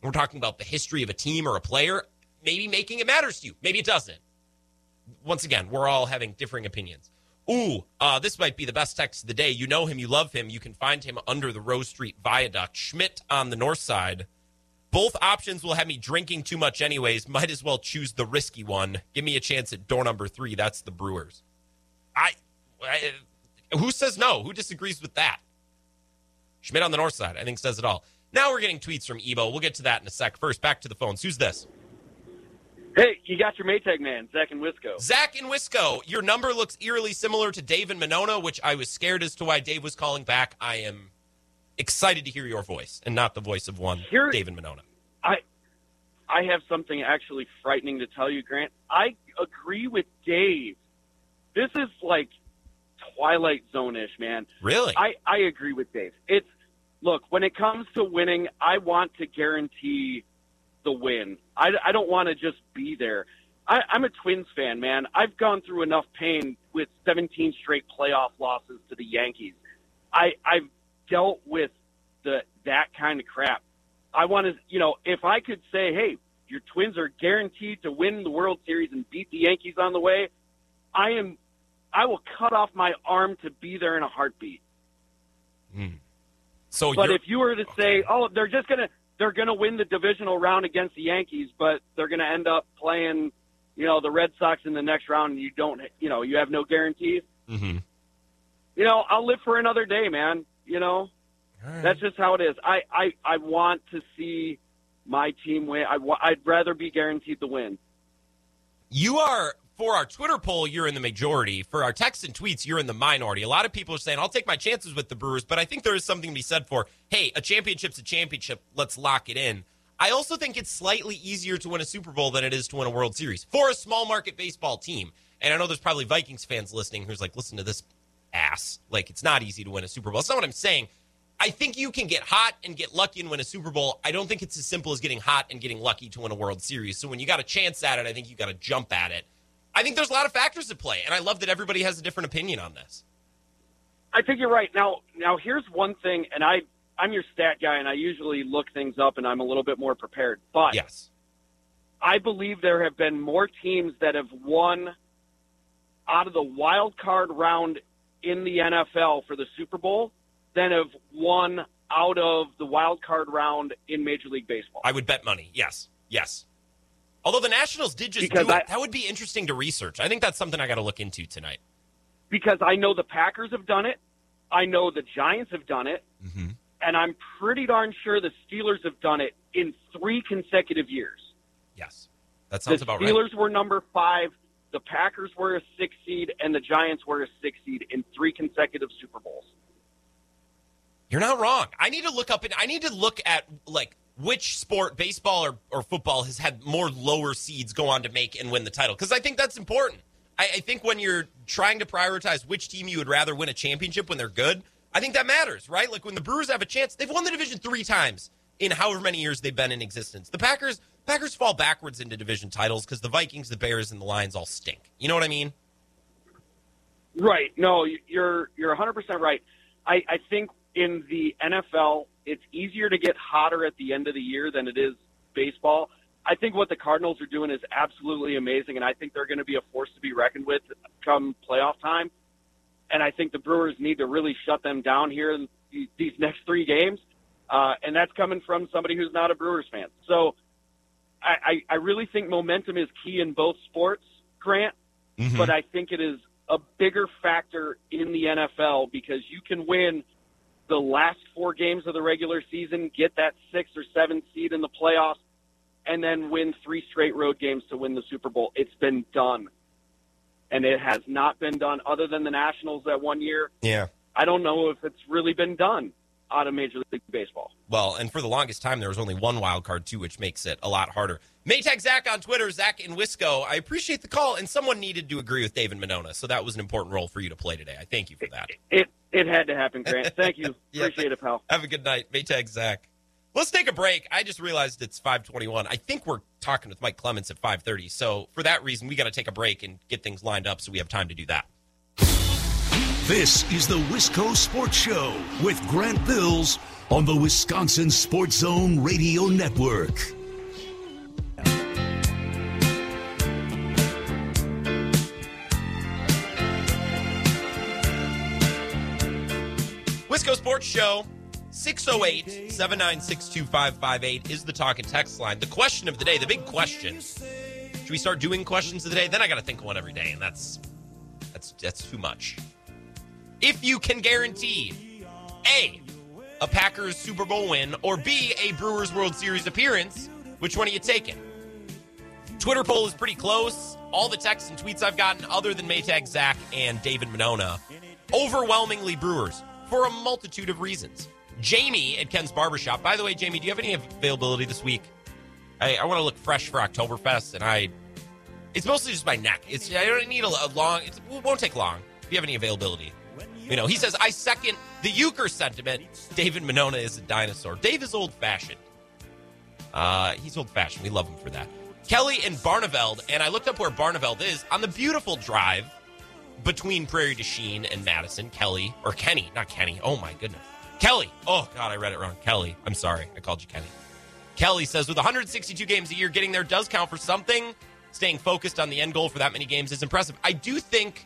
we're talking about the history of a team or a player, maybe making it matters to you. Maybe it doesn't. Once again, we're all having differing opinions. Ooh, uh, this might be the best text of the day. You know him, you love him. You can find him under the Rose Street Viaduct. Schmidt on the north side. Both options will have me drinking too much, anyways. Might as well choose the risky one. Give me a chance at door number three. That's the Brewers. I, I who says no? Who disagrees with that? Schmidt on the north side, I think, says it all. Now we're getting tweets from Ebo. We'll get to that in a sec. First, back to the phones. Who's this? Hey, you got your Maytag man, Zach and Wisco. Zach and Wisco. Your number looks eerily similar to Dave and Monona, which I was scared as to why Dave was calling back. I am excited to hear your voice and not the voice of one Here- Dave and Monona. I I have something actually frightening to tell you, Grant. I agree with Dave. This is like Twilight Zone ish, man. Really? I, I agree with Dave. It's look, when it comes to winning, I want to guarantee the win. I, I don't want to just be there. I, I'm a Twins fan, man. I've gone through enough pain with 17 straight playoff losses to the Yankees. I, I've dealt with the that kind of crap. I want to, you know, if I could say, hey, your Twins are guaranteed to win the World Series and beat the Yankees on the way, I am, I will cut off my arm to be there in a heartbeat. Hmm. So, but if you were to say, oh, they're just gonna, they're gonna win the divisional round against the Yankees, but they're gonna end up playing, you know, the Red Sox in the next round, and you don't, you know, you have no guarantees. Mm-hmm. You know, I'll live for another day, man. You know, that's just how it is. I, I, I want to see my team win. I, I'd rather be guaranteed the win. You are for our Twitter poll, you're in the majority. For our texts and tweets, you're in the minority. A lot of people are saying, "I'll take my chances with the Brewers," but I think there is something to be said for, "Hey, a championship's a championship. Let's lock it in." I also think it's slightly easier to win a Super Bowl than it is to win a World Series for a small market baseball team. And I know there's probably Vikings fans listening who's like, "Listen to this ass. Like it's not easy to win a Super Bowl." That's not what I'm saying. I think you can get hot and get lucky and win a Super Bowl. I don't think it's as simple as getting hot and getting lucky to win a World Series. So when you got a chance at it, I think you got to jump at it. I think there's a lot of factors at play, and I love that everybody has a different opinion on this. I think you're right. Now, now here's one thing, and I, I'm your stat guy, and I usually look things up, and I'm a little bit more prepared. But yes, I believe there have been more teams that have won out of the wild card round in the NFL for the Super Bowl than have won out of the wild card round in Major League Baseball. I would bet money. Yes, yes. Although the Nationals did just Because do it, I- that would be interesting to research. I think that's something I got to look into tonight. because I know the Packers have done it, I know the Giants have done it, Mm-hmm. and I'm pretty darn sure the Steelers have done it in three consecutive years. Yes, that sounds the about right. Steelers were number five, the Packers were a six seed, and the Giants were a six seed in three consecutive Super Bowls. You're not wrong. I need to look up and I need to look at like which sport, baseball or, or football, has had more lower seeds go on to make and win the title because I think that's important. I, I think when you're trying to prioritize which team you would rather win a championship when they're good, I think that matters, right? Like when the Brewers have a chance, they've won the division three times in however many years they've been in existence. The Packers Packers fall backwards into division titles because the Vikings, the Bears, and the Lions all stink. You know what I mean? Right. No, you're you're 100% right. I, I think in the NFL, it's easier to get hotter at the end of the year than it is baseball. I think what the Cardinals are doing is absolutely amazing, and I think they're going to be a force to be reckoned with come playoff time. And I think the Brewers need to really shut them down here in these next three games. Uh, and that's coming from somebody who's not a Brewers fan. So I, I, I really think momentum is key in both sports, Grant, Mm-hmm. but I think it is a bigger factor in the NFL because you can win the last four games of the regular season, get that six or seven seed in the playoffs, and then win three straight road games to win the Super Bowl. It's been done. And it has not been done other than the Nationals that one year. Yeah. I don't know if it's really been done out of Major League Baseball. Well, and for the longest time, there was only one wild card too, which makes it a lot harder. Maytag Zach on Twitter, Zach in Wisco. I appreciate the call, and someone needed to agree with David Monona, so that was an important role for you to play today. I thank you for that. It it had to happen, Grant. Thank you. Yeah, Appreciate it, pal. Have a good night, Maytag Zach. Let's take a break. I just realized it's 521. I think we're talking with Mike Clemens at 530. So for that reason, we got to take a break and get things lined up so we have time to do that. This is the Wisco Sports Show with Grant Bills on the Wisconsin Sports Zone Radio Network. Wisco Sports Show, 608 796 2558 is the talk and text line. The question of the day, the big question. Should we start doing questions of the day? Then I got to think of one every day, and that's that's that's too much. If you can guarantee A, a Packers Super Bowl win, or B, a Brewers World Series appearance, which one are you taking? Twitter poll is pretty close. All the texts and tweets I've gotten, other than Maytag Zach and David Monona, overwhelmingly Brewers for a multitude of reasons. Jamie at Ken's Barbershop. By the way, Jamie, do you have any availability this week? I, I want to look fresh for Oktoberfest, and I. It's mostly just my neck. It's I don't need a, a long. It won't take long. If you have any availability, you know. He says I second the Euchre sentiment. David Monona is a dinosaur. Dave is old fashioned. Uh, he's old fashioned. We love him for that. Kelly and Barneveld, and I looked up where Barneveld is on the beautiful drive between Prairie du and Madison. Kelly or Kenny, not Kenny. Oh my goodness, Kelly. Oh God, I read it wrong. Kelly. I'm sorry, I called you Kenny. Kelly says with 162 games a year, getting there does count for something. Staying focused on the end goal for that many games is impressive. I do think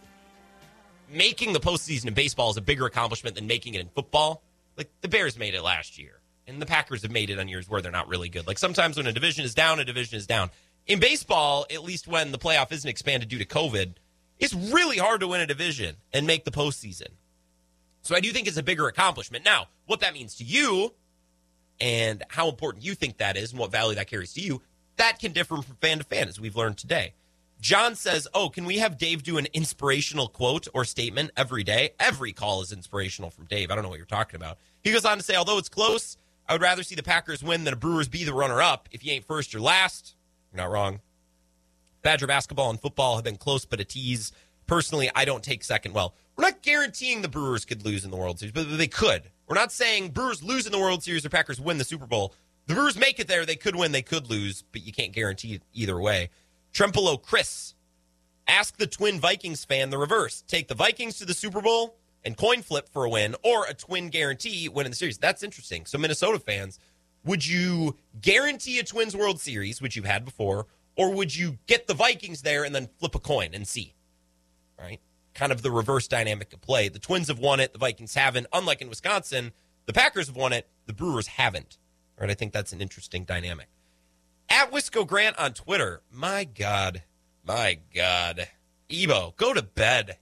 making the postseason in baseball is a bigger accomplishment than making it in football. Like the Bears made it last year, and the Packers have made it on years where they're not really good. Like sometimes when a division is down, a division is down. In baseball, at least when the playoff isn't expanded due to COVID, it's really hard to win a division and make the postseason. So I do think it's a bigger accomplishment. Now, what that means to you and how important you think that is and what value that carries to you, that can differ from fan to fan, as we've learned today. John says, Oh, can we have Dave do an inspirational quote or statement every day? Every call is inspirational from Dave. I don't know what you're talking about. He goes on to say, Although it's close, I would rather see the Packers win than a Brewers be the runner up. If you ain't first, you're last. You're not wrong. Badger basketball and football have been close, but a tease. Personally, I don't take second. Well, we're not guaranteeing the Brewers could lose in the World Series, but they could. We're not saying Brewers lose in the World Series or Packers win the Super Bowl. The Brewers make it there. They could win, they could lose, but you can't guarantee it either way. Trempealeau Chris, ask the Twin Vikings fan the reverse. Take the Vikings to the Super Bowl and coin flip for a win, or a twin guarantee win in the series. That's interesting. So, Minnesota fans, would you guarantee a Twins World Series, which you've had before, or would you get the Vikings there and then flip a coin and see? Right? Kind of the reverse dynamic of play. The Twins have won it, the Vikings haven't. Unlike in Wisconsin, the Packers have won it, the Brewers haven't. Right? I think that's an interesting dynamic. At Wisco Grant on Twitter, my God, my God. Ebo, go to bed.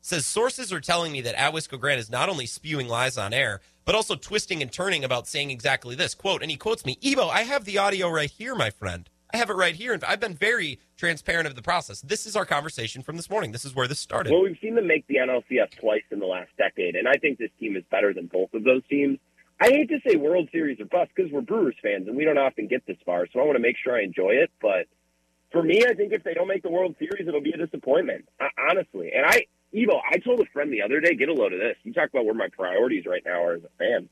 Says sources are telling me that at Wisco Grant is not only spewing lies on air, but also twisting and turning about saying exactly this. Quote, and he quotes me, Ebo, I have the audio right here, my friend. I have it right here. And I've been very transparent of the process. This is our conversation from this morning. This is where this started. Well, we've seen them make the NLCS twice in the last decade, and I think this team is better than both of those teams. I hate to say World Series or bust because we're Brewers fans and we don't often get this far, so I want to make sure I enjoy it. But for me, I think if they don't make the World Series, it'll be a disappointment, honestly. And I, Ebo, I told a friend the other day, get a load of this. You talk about where my priorities right now are as a fan.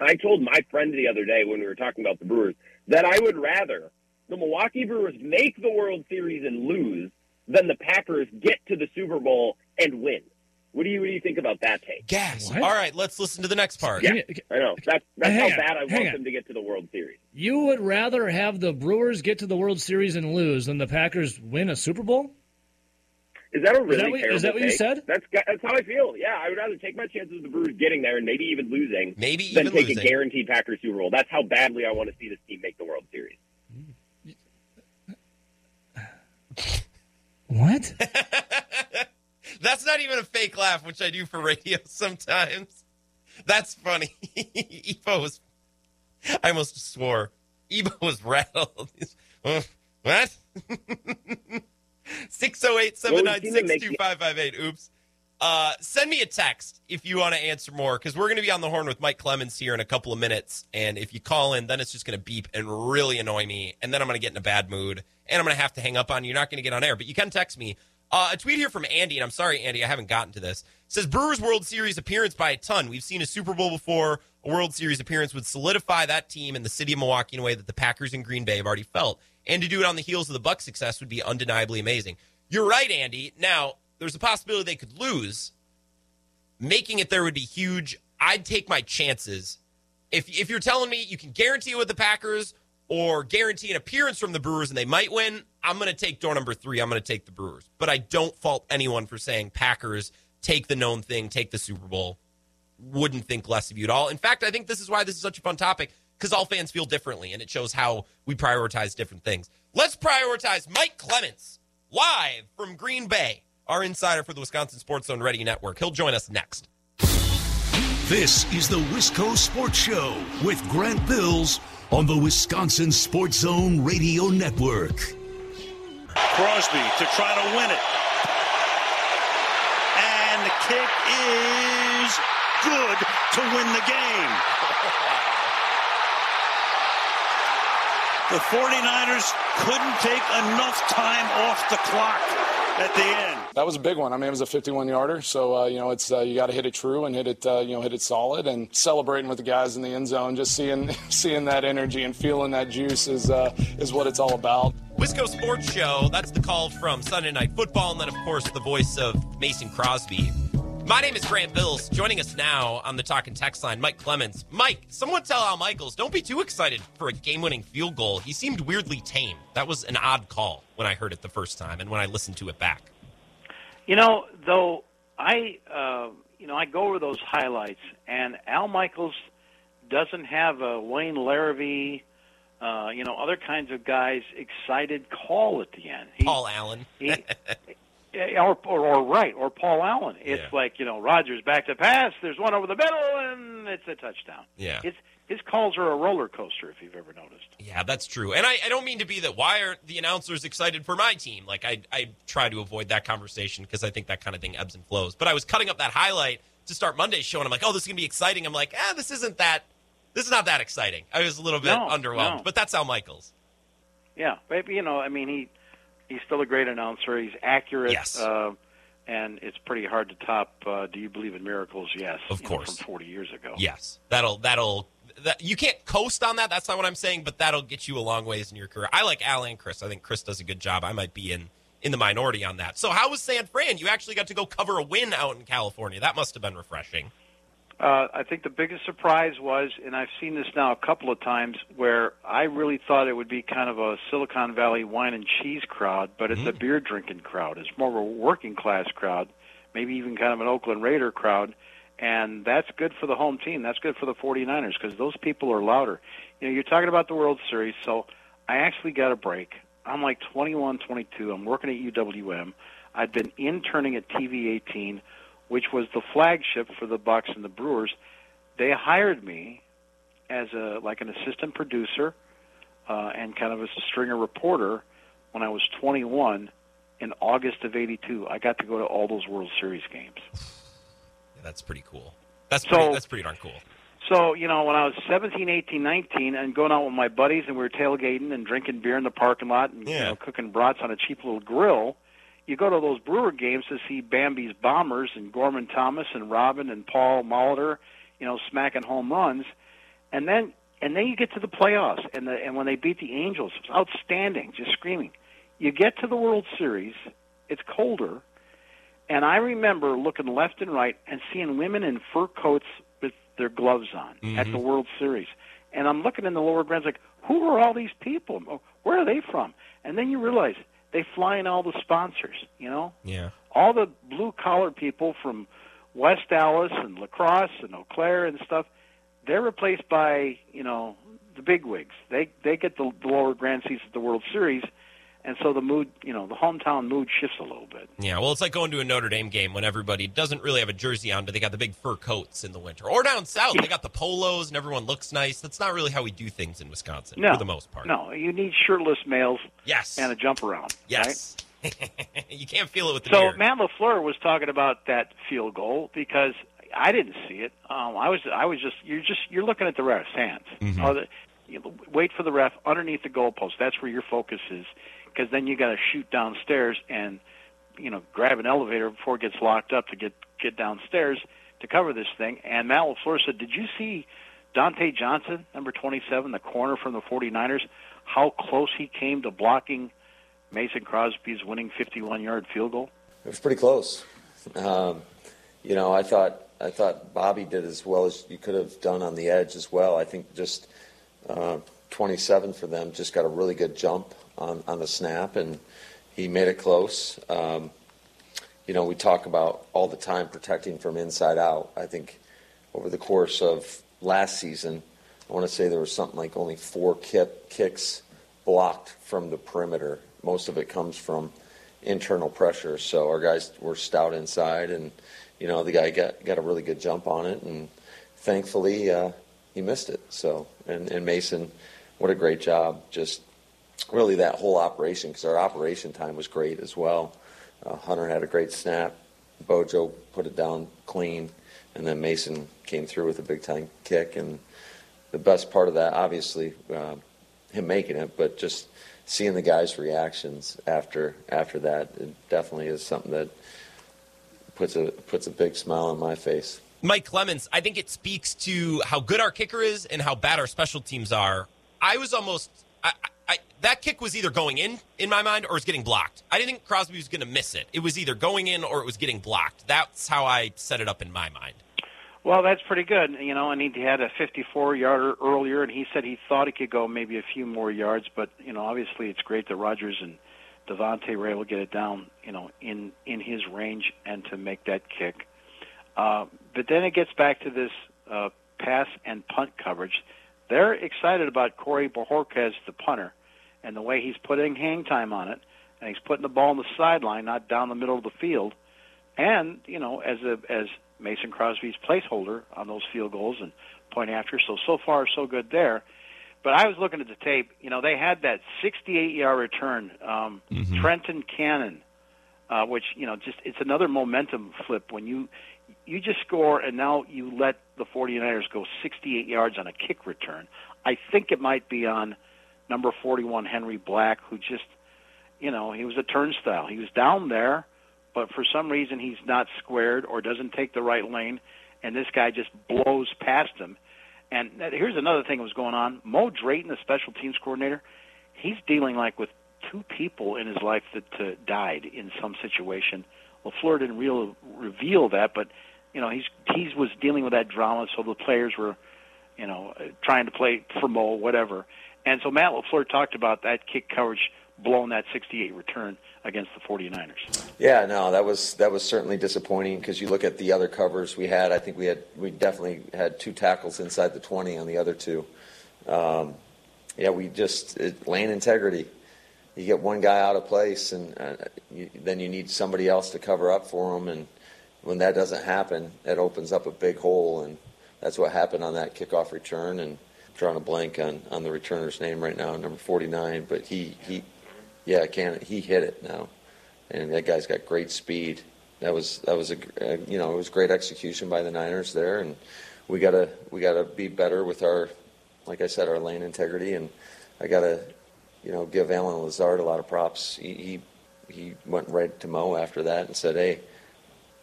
I told my friend the other day when we were talking about the Brewers that I would rather the Milwaukee Brewers make the World Series and lose than the Packers get to the Super Bowl and win. What do you what do you think about that take? Gas. All right, let's listen to the next part. Yeah, I know. That's that's Hang how on, bad I want on. them to get to the World Series. You would rather have the Brewers get to the World Series and lose than the Packers win a Super Bowl? Is that a Is really that what- terrible is that what you take? said? That's that's how I feel. Yeah, I would rather take my chances of the Brewers getting there and maybe even losing, maybe than even take losing. a guaranteed Packers Super Bowl. That's how badly I want to see this team make the World Series. What? That's not even a fake laugh, which I do for radio sometimes. That's funny. Ebo was. I almost swore. Ebo was rattled. "Uh, what? 608 796 2558. Oops. Uh, send me a text if you want to answer more because we're going to be on the horn with Mike Clemens here in a couple of minutes. And if you call in, then it's just going to beep and really annoy me. And then I'm going to get in a bad mood and I'm going to have to hang up on you. You're not going to get on air, but you can text me. Uh, a tweet here from Andy, and I'm sorry, Andy, I haven't gotten to this. Says Brewers World Series appearance by a ton. We've seen a Super Bowl before. A World Series appearance would solidify that team in the city of Milwaukee in a way that the Packers and Green Bay have already felt. And to do it on the heels of the Buck success would be undeniably amazing. You're right, Andy. Now, there's a possibility they could lose. Making it there would be huge. I'd take my chances. If if you're telling me you can guarantee it with the Packers or guarantee an appearance from the Brewers and they might win, I'm going to take door number three. I'm going to take the Brewers. But I don't fault anyone for saying Packers take the known thing, take the Super Bowl. Wouldn't think less of you at all. In fact, I think this is why this is such a fun topic because all fans feel differently and it shows how we prioritize different things. Let's prioritize Mike Clemens live from Green Bay, our insider for the Wisconsin Sports Zone Ready Network. He'll join us next. This is the Wisco Sports Show with Grant Bills on the Wisconsin Sports Zone Radio Network. Crosby to try to win it. And the kick is good to win the game. The 49ers couldn't take enough time off the clock at the end. That was a big one. I mean, it was a 51-yarder, so uh, you know it's uh, you got to hit it true and hit it uh, you know hit it solid and celebrating with the guys in the end zone. Just seeing seeing that energy and feeling that juice is uh, is what it's all about. Wisco Sports Show. That's the call from Sunday Night Football, and then of course the voice of Mason Crosby. My name is Grant Bills. Joining us now on the Talking Text line, Mike Clemens. Mike, someone tell Al Michaels, don't be too excited for a game-winning field goal. He seemed weirdly tame. That was an odd call when I heard it the first time, and when I listened to it back. You know, though I, uh, you know, I go over those highlights, and Al Michaels doesn't have a Wayne Larrivee, uh, you know, other kinds of guys excited call at the end. He, Paul Allen. he, or, or or right or Paul Allen. It's Yeah. like you know Rodgers back to pass. There's one over the middle, and it's a touchdown. Yeah. It's his calls are a roller coaster. If you've ever noticed. Yeah, that's true. And I, I don't mean to be that. Why aren't the announcers excited for my team? Like I, I try to avoid that conversation because I think that kind of thing ebbs and flows. But I was cutting up that highlight to start Monday's show, and I'm like, oh, this is gonna be exciting. I'm like, ah, this isn't that. This is not that exciting. I was a little bit No, underwhelmed, no. but that's Al Michaels. Yeah, but you know, I mean, he he's still a great announcer. He's accurate. Yes. Uh, and it's pretty hard to top. Uh, Do you believe in miracles? Yes, Of you know, course. from 40 years ago. Yes, that'll that'll. That, you can't coast on that. That's not what I'm saying, but that'll get you a long ways in your career. I like Al and Cris. I think Cris does a good job. I might be in in the minority on that. So how was San Fran? You actually got to go cover a win out in California. That must have been refreshing. Uh, I think the biggest surprise was, and I've seen this now a couple of times, where I really thought it would be kind of a Silicon Valley wine and cheese crowd, but it's a beer drinking crowd. It's more of a working class crowd, maybe even kind of an Oakland Raider crowd, and that's good for the home team. That's good for the 49ers because those people are louder. You know, you're talking about the World Series, so I actually got a break. I'm like 21, 22. I'm working at UWM. I'd been interning at TV 18 which was the flagship for the Bucks and the Brewers. They hired me as a like an assistant producer uh, and kind of as a stringer reporter when I was 21 in August of '82. I got to go to all those World Series games. Yeah, that's pretty cool. That's So- pretty, that's pretty darn cool. So, you know, when I was 17, 18, 19, and going out with my buddies and we were tailgating and drinking beer in the parking lot and you know, cooking brats on a cheap little grill, you go to those Brewer games to see Bambi's Bombers and Gorman Thomas and Robin and Paul Molitor, you know, smacking home runs. and then and then you get to the playoffs, and the and when they beat the Angels, it was outstanding, just screaming. You get to the World Series, it's colder, and I remember looking left and right and seeing women in fur coats with their gloves on at Mhm. the World Series, and I'm looking in the lower grounds like, who are all these people? Where are they from? And then you realize they fly in all the sponsors, you know Yeah. all the blue collar people from West Allis and La Crosse and Eau Claire and stuff, they're replaced by you know the big wigs. They they get the, the lower grand seats at the World Series, and so the mood, you know, the hometown mood shifts a little bit. Yeah, well, it's like going to a Notre Dame game when everybody doesn't really have a jersey on, but they got the big fur coats in the winter. Or down south, they got the polos and everyone looks nice. That's not really how we do things in Wisconsin No, for the most part. No, you need shirtless males. Yes. and a jump around. Yes. you can't feel it with the So beard. Matt Lafleur was talking about that field goal because I didn't see it. Um, I was I was just you're just you're looking at the ref's hands. The, you know, wait for the ref underneath the goalpost. That's where your focus is because then you got to shoot downstairs and you know grab an elevator before it gets locked up to get get downstairs to cover this thing. And Matt Lafleur said, "Did you see Dontae Johnson, number 27, the corner from the 49ers? How close he came to blocking Mason Crosby's winning 51-yard field goal." It was pretty close. Um, you know, I thought I thought Bobby did as well as you could have done on the edge as well. I think just uh, 27 for them just got a really good jump on, on the snap, and he made it close. Um, you know, we talk about all the time protecting from inside out. I think over the course of last season, I want to say there was something like only four kick, kicks blocked from the perimeter. Most of it comes from internal pressure. So our guys were stout inside, and you know the guy got got a really good jump on it, and thankfully uh, he missed it. So and, and Mason, what a great job! Just really that whole operation because our operation time was great as well. Uh, Hunter had a great snap. Bojo put it down clean, and then Mason came through with a big time kick. And the best part of that, obviously, uh, him making it, but just seeing the guys' reactions after after that, it definitely is something that puts a puts a big smile on my face. Mike Clemens, I think it speaks to how good our kicker is and how bad our special teams are. I was almost I, I, that kick was either going in in my mind or it was getting blocked. I didn't think Crosby was going to miss it. It was either going in or it was getting blocked. That's how I set it up in my mind. Well, that's pretty good, you know. And he had a 54-yarder earlier, and he said he thought he could go maybe a few more yards. But you know, obviously, it's great that Rodgers and Davante were able to get it down, you know, in in his range and to make that kick. Uh, but then it gets back to this uh, pass and punt coverage. They're excited about Corey Bojorquez, the punter, and the way he's putting hang time on it, and he's putting the ball on the sideline, not down the middle of the field. And you know, as a as Mason Crosby's placeholder on those field goals and point after. So so far so good there. But I was looking at the tape. You know, they had that 68-yard return. Um, Trenton Cannon, uh, which you know, just it's another momentum flip when you you just score and now you let the 49ers go 68 yards on a kick return. I think it might be on number 41 Henry Black, who just you know he was a turnstile. He was down there but for some reason he's not squared or doesn't take the right lane, and this guy just blows past him. And here's another thing that was going on. Mo Drayton, the special teams coordinator, he's dealing like with two people in his life that uh, died in some situation. Lafleur didn't real, reveal that, but you know he's he was dealing with that drama, so the players were, you know, trying to play for Mo, whatever. And so Matt Lafleur talked about that kick coverage blowing that 68 return against the 49ers. Yeah, no, that was that was certainly disappointing because you look at the other covers we had. I think we had we definitely had two tackles inside the 20 on the other two. Um, yeah, we just it, lane integrity. You get one guy out of place, and uh, you, then you need somebody else to cover up for him. And when that doesn't happen, it opens up a big hole, and that's what happened on that kickoff return. And drawing a blank on on the returner's name right now, number 49, but he he yeah, can he hit it now, and that guy's got great speed. That was that was a uh, you know it was great execution by the Niners there, and we gotta we gotta be better with our, like I said, our lane integrity, and I gotta you know give Allen Lazard a lot of props. He he, he went right to Mo after that and said, hey,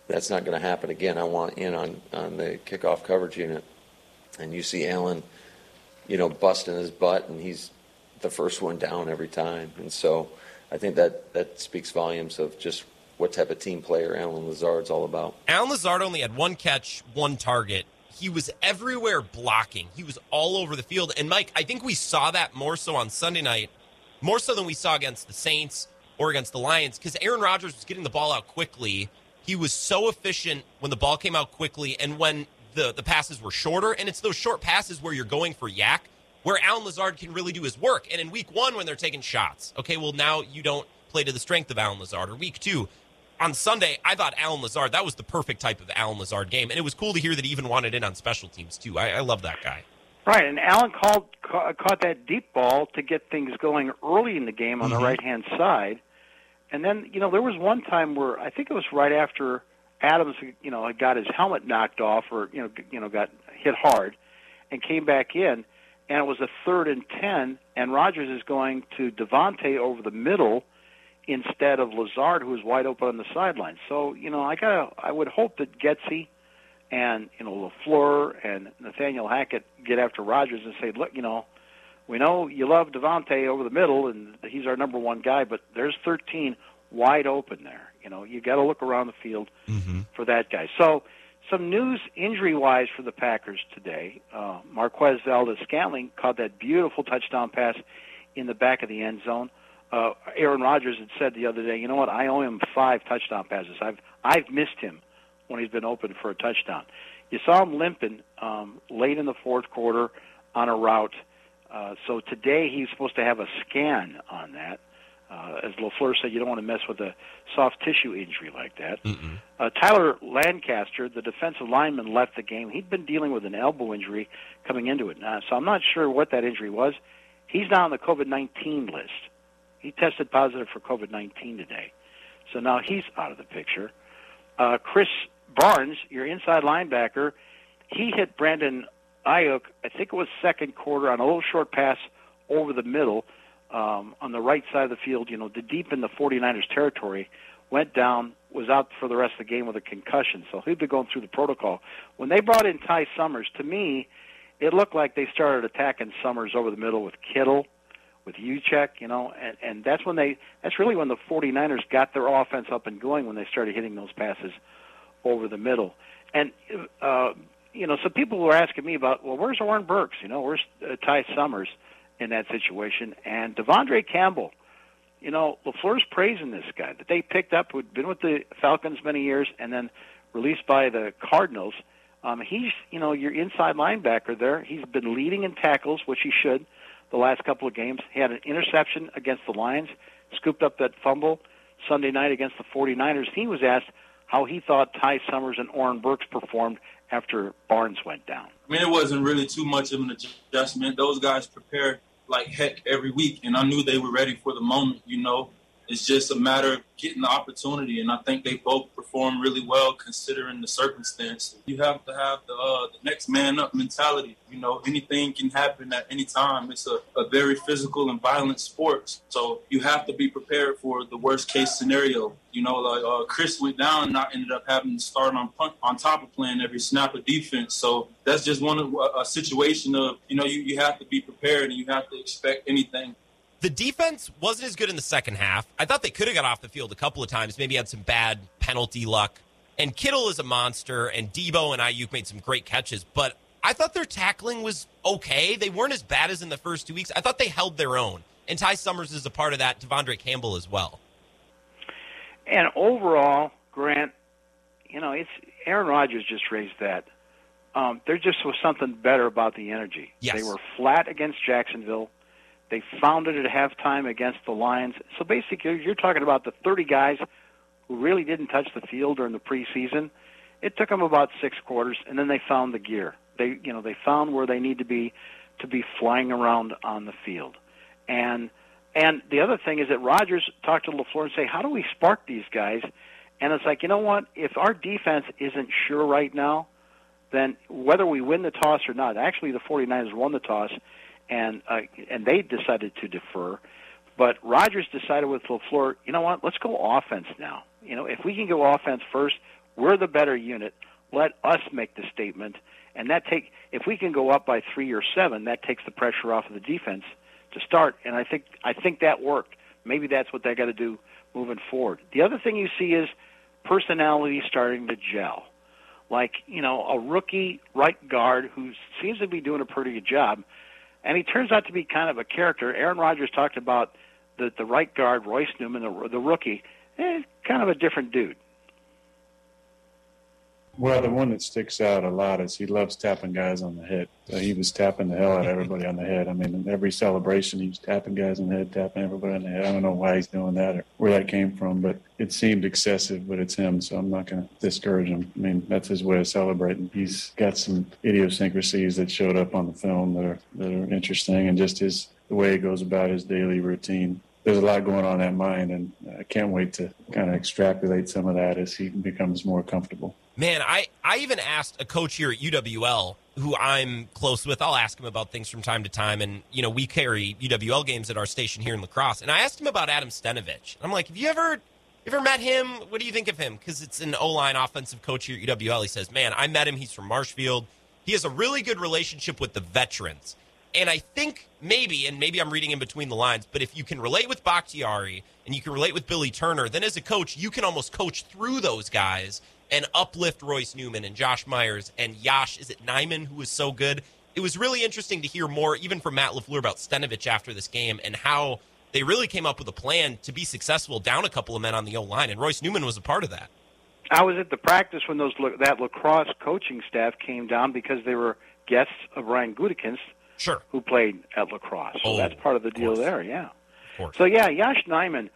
that's not going to happen again. I want in on on the kickoff coverage unit, and you see Allen you know, busting his butt, and he's the first one down every time. And so I think that that speaks volumes of just what type of team player Allen Lazard's all about. Allen Lazard only had one catch, one target. He was everywhere blocking. He was all over the field. And Mike, I think we saw that more so on Sunday night, more so than we saw against the Saints or against the Lions, because Aaron Rodgers was getting the ball out quickly. He was so efficient when the ball came out quickly and when the, the passes were shorter. And it's those short passes where you're going for yak, where Allen Lazard can really do his work. And in week one, when they're taking shots, okay, well, now you don't play to the strength of Allen Lazard. Or week two, on Sunday, I thought Allen Lazard, that was the perfect type of Allen Lazard game. And it was cool to hear that he even wanted in on special teams, too. I, I love that guy. Right, and Allen called, ca- caught that deep ball to get things going early in the game on Mhm. the right hand side, and then you know there was one time where I think it was right after Adams, you know, got his helmet knocked off or you know, you know, got hit hard, and came back in, and it was a third and ten, and Rodgers is going to Davante over the middle instead of Lazard, who was wide open on the sideline. So you know, I got I would hope that Getsy and you know Lafleur and Nathaniel Hackett get after Rodgers and say, look, you know, we know you love Davante over the middle, and he's our number one guy, but there's 13 wide open there. You know, you got to look around the field for that guy. So, some news injury-wise for the Packers today. Uh, Marquez Valdes Scantling caught that beautiful touchdown pass in the back of the end zone. Uh, Aaron Rodgers had said the other day, you know what? I owe him five touchdown passes. I've I've missed him when he's been open for a touchdown. You saw him limping um, late in the fourth quarter on a route. Uh, so today he's supposed to have a scan on that. Uh, as Lafleur said, you don't want to mess with a soft tissue injury like that. Uh, Tyler Lancaster, the defensive lineman, left the game. He'd been dealing with an elbow injury coming into it, now, so I'm not sure what that injury was. He's now on the COVID 19 list. He tested positive for COVID 19 today, so now he's out of the picture. Uh, Krys Barnes, your inside linebacker, he hit Brandon Aiyuk, I think it was second quarter, on a little short pass over the middle um, on the right side of the field, you know, to deep in the 49ers territory, went down, was out for the rest of the game with a concussion. So he'd be going through the protocol. When they brought in Ty Summers, to me, it looked like they started attacking Summers over the middle with Kittle, with Juszczyk, you know, and, and that's when they, that's really when the 49ers got their offense up and going when they started hitting those passes over the middle. And, uh, you know, so people were asking me about, well, where's Oren Burks? You know, where's uh, Ty Summers in that situation? And Devondre Campbell, you know, LaFleur's praising this guy that they picked up, who'd been with the Falcons many years and then released by the Cardinals. Um, he's, you know, your inside linebacker there. He's been leading in tackles, which he should, the last couple of games. He had an interception against the Lions, scooped up that fumble Sunday night against the 49ers. He was asked how he thought Ty Summers and Oren Burks performed after Barnes went down. I mean, it wasn't really too much of an adjustment. Those guys prepared like heck every week, and I knew they were ready for the moment. You know, it's just a matter of getting the opportunity, and I think they both performed really well considering the circumstance. You have to have the uh, the next man up mentality. You know, anything can happen at any time. It's a, a very physical and violent sport, so you have to be prepared for the worst case scenario. You know, like uh, Chris went down, and I ended up having to start on punt, on top of playing every snap of defense. So that's just one of a, a situation of you know you, you have to be prepared and you have to expect anything. The defense wasn't as good in the second half. I thought they could have got off the field a couple of times, maybe had some bad penalty luck. And Kittle is a monster, and Deebo and Aiyuk made some great catches, but I thought their tackling was okay. They weren't as bad as in the first two weeks. I thought they held their own. And Ty Summers is a part of that, Devondre Campbell as well. And overall, Grant, you know, it's Aaron Rodgers just raised that. Um, there just was something better about the energy. Yes. They were flat against Jacksonville. They found it at halftime against the Lions. So basically, you're talking about the 30 guys who really didn't touch the field during the preseason. It took them about six quarters, and then they found the gear. They, you know, they found where they need to be to be flying around on the field. And and the other thing is that Rodgers talked to LaFleur and say, how do we spark these guys? And it's like, you know what? If our defense isn't sure right now, then whether we win the toss or not, actually the 49ers won the toss, and uh, and they decided to defer. But Rodgers decided with LaFleur, you know what? Let's go offense now. You know, if we can go offense first, we're the better unit. let us make the statement, and that take if we can go up by three or seven, that takes the pressure off of the defense to start. And I think I think that worked. Maybe that's what they got to do moving forward. The other thing you see is personality starting to gel. Like you know, a rookie right guard who seems to be doing a pretty good job, and he turns out to be kind of a character. Aaron Rodgers talked about the the right guard, Royce Newman, the, the rookie, eh, kind of a different dude. Well, the one that sticks out a lot is he loves tapping guys on the head. Uh, he was tapping the hell out of everybody on the head. I mean, in every celebration, he was tapping guys on the head, tapping everybody on the head. I don't know why he's doing that or where that came from, but it seemed excessive, but it's him, so I'm not going to discourage him. I mean, that's his way of celebrating. He's got some idiosyncrasies that showed up on the film that are, that are interesting, and just his the way he goes about his daily routine there's a lot going on in that mind, and I can't wait to kind of extrapolate some of that as he becomes more comfortable. Man, I, I even asked a coach here at UWL who I'm close with. I'll ask him about things from time to time. And, you know, we carry UWL games at our station here in La Crosse. And I asked him about Adam Stenavich. I'm like, have you ever ever met him? What do you think of him? Because it's an O line offensive coach here at UWL. He says, man, I met him. He's from Marshfield. He has a really good relationship with the veterans. And I think maybe, and maybe I'm reading in between the lines, but if you can relate with Bakhtiari and you can relate with Billy Turner, then as a coach, you can almost coach through those guys and uplift Royce Newman and Josh Myers and Yosh. Is it Nijman who was so good? It was really interesting to hear more, even from Matt LaFleur, about Stenavich after this game and how they really came up with a plan to be successful down a couple of men on the O line, and Royce Newman was a part of that. I was at the practice when those that La Crosse coaching staff came down because they were guests of Brian Gutekunst, Sure. Who played at La Crosse. So Oh, that's part of the deal course. there, yeah. So, yeah, Yash Nijman,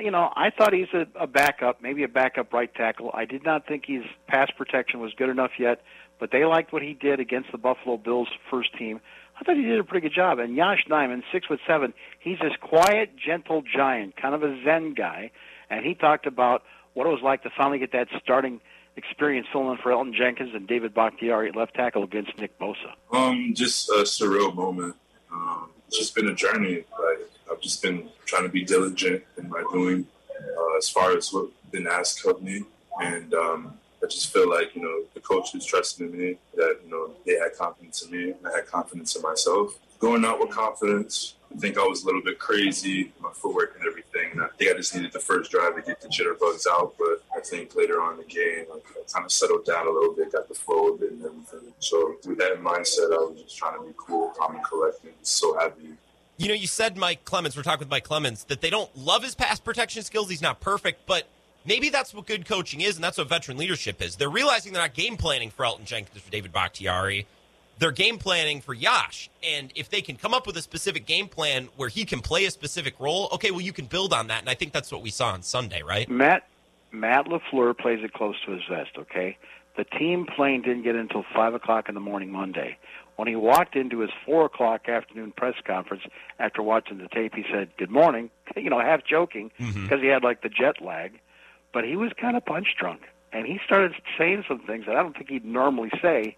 you know, I thought he's a, a backup, maybe a backup right tackle. I did not think his pass protection was good enough yet, but they liked what he did against the Buffalo Bills first team. I thought he did a pretty good job. And Yash Nijman, six foot seven, he's this quiet, gentle giant, kind of a Zen guy. And he talked about what it was like to finally get that starting experience filling in for Elgton Jenkins and David Bakhtiari at left tackle against Nick Bosa. Um, just a surreal moment. Um, it's just been a journey. Like I've just been trying to be diligent in my doing, uh, as far as what's been asked of me, and um, I just feel like you know the coach is trusting in me. That you know they had confidence in me, and I had confidence in myself. Going out with confidence. I think I was a little bit crazy, my footwork and everything. And I think I just needed the first drive to get the jitterbugs out. But I think later on in the game, like, I kind of settled down a little bit, got the flow of it and everything. So with that mindset, I was just trying to be cool, calm, and collected. So happy. You know, you said Mike Clemens, we're talking with Mike Clemens, that they don't love his pass protection skills. He's not perfect, but maybe that's what good coaching is, and that's what veteran leadership is. They're realizing they're not game planning for Elgton Jenkins or David Bakhtiari. They're game planning for Yash. And if they can come up with a specific game plan where he can play a specific role, okay, well, you can build on that. And I think that's what we saw on Sunday, right? Matt Matt Lafleur plays it close to his vest. Okay, the team plane didn't get until five o'clock in the morning Monday. When he walked into his four o'clock afternoon press conference after watching the tape, he said, "Good morning," you know, half joking because he had like the jet lag, but he was kind of punch drunk, and he started saying some things that I don't think he'd normally say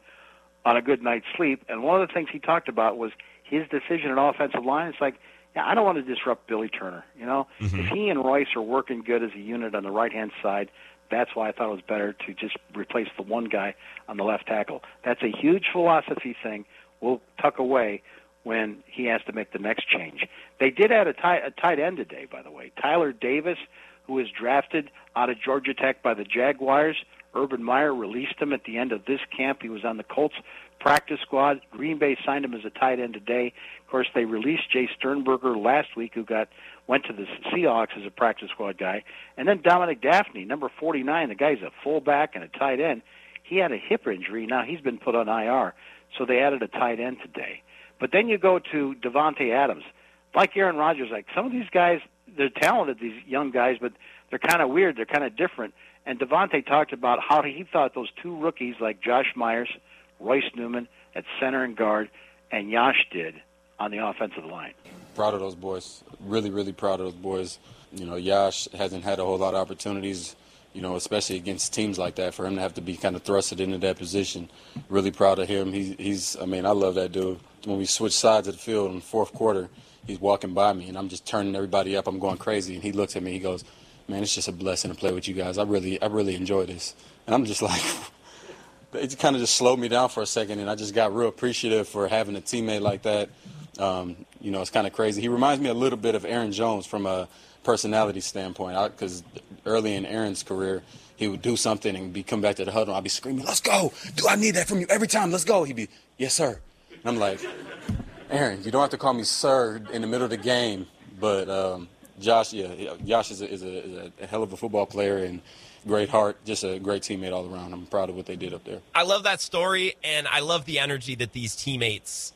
on a good night's sleep. And one of the things he talked about was his decision at offensive line. It's like, yeah, I don't want to disrupt Billy Turner. You know, Mhm. if he and Royce are working good as a unit on the right hand side, that's why I thought it was better to just replace the one guy on the left tackle. That's a huge philosophy thing. We'll tuck away when he has to make the next change. They did add a tight, a tight end today, by the way. Tyler Davis, who was drafted out of Georgia Tech by the Jaguars. Urban Meyer released him at the end of this camp. He was on the Colts practice squad. Green Bay signed him as a tight end today. Of course, they released Jace Sternberger last week, who got went to the Seahawks as a practice squad guy. And then Dominique Dafney, number 49, the guy's a fullback and a tight end. He had a hip injury. Now he's been put on IR. So they added a tight end today. But then you go to Davante Adams. Like Aaron Rodgers, like some of these guys, they're talented, these young guys, but they're kind of weird. They're kind of different. And Davante talked about how he thought those two rookies like Josh Myers, Royce Newman at center and guard, and Yash did on the offensive line. proud of those boys. Really, really proud of those boys. You know, Yash hasn't had a whole lot of opportunities, you know, especially against teams like that, for him to have to be kind of thrusted into that position. Really proud of him. He, he's, I mean, I love that dude. When we switch sides of the field in the fourth quarter, he's walking by me, and I'm just turning everybody up. I'm going crazy, and he looks at me. He goes, "Man, it's just a blessing to play with you guys. I really, I really enjoy this." And I'm just like, it kind of just slowed me down for a second, and I just got real appreciative for having a teammate like that. Um, you know, it's kind of crazy. He reminds me a little bit of Aaron Jones from a personality standpoint, because early in Aaron's career, he would do something and be come back to the huddle. I'd be screaming, "Let's go! Do I need that from you every time? Let's go!" He'd be, "Yes, sir." And I'm like, Aaron, you don't have to call me sir in the middle of the game, but um, Josh, yeah, Josh is a, is, a, is a hell of a football player and great heart, just a great teammate all around. I'm proud of what they did up there. I love that story, and I love the energy that these teammates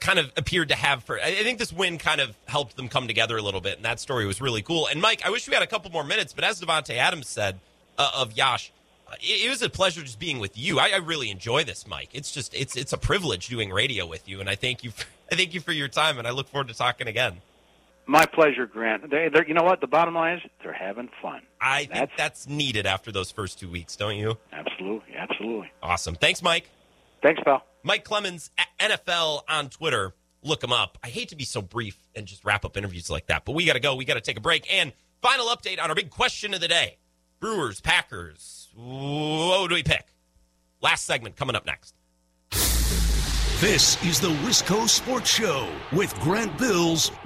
kind of appeared to have for. I think this win kind of helped them come together a little bit, and that story was really cool. And Mike, I wish we had a couple more minutes, but as Davante Adams said uh, of Yosh, it, it, was a pleasure just being with you. I, I, really enjoy this, Mike. It's just it's it's a privilege doing radio with you, and I thank you. For, I thank you for your time, and I look forward to talking again. My pleasure, Grant. They, you know what? The bottom line is they're having fun. I think that's, that's needed after those first two weeks, don't you? Absolutely, absolutely. Awesome. Thanks, Mike. Thanks, pal. Mike Clemens, NFL on Twitter. Look him up. I hate to be so brief and just wrap up interviews like that, but we got to go. We got to take a break. And final update on our big question of the day Brewers, Packers. What do we pick? Last segment coming up next. This is the Wisco Sports Show with Grant Bills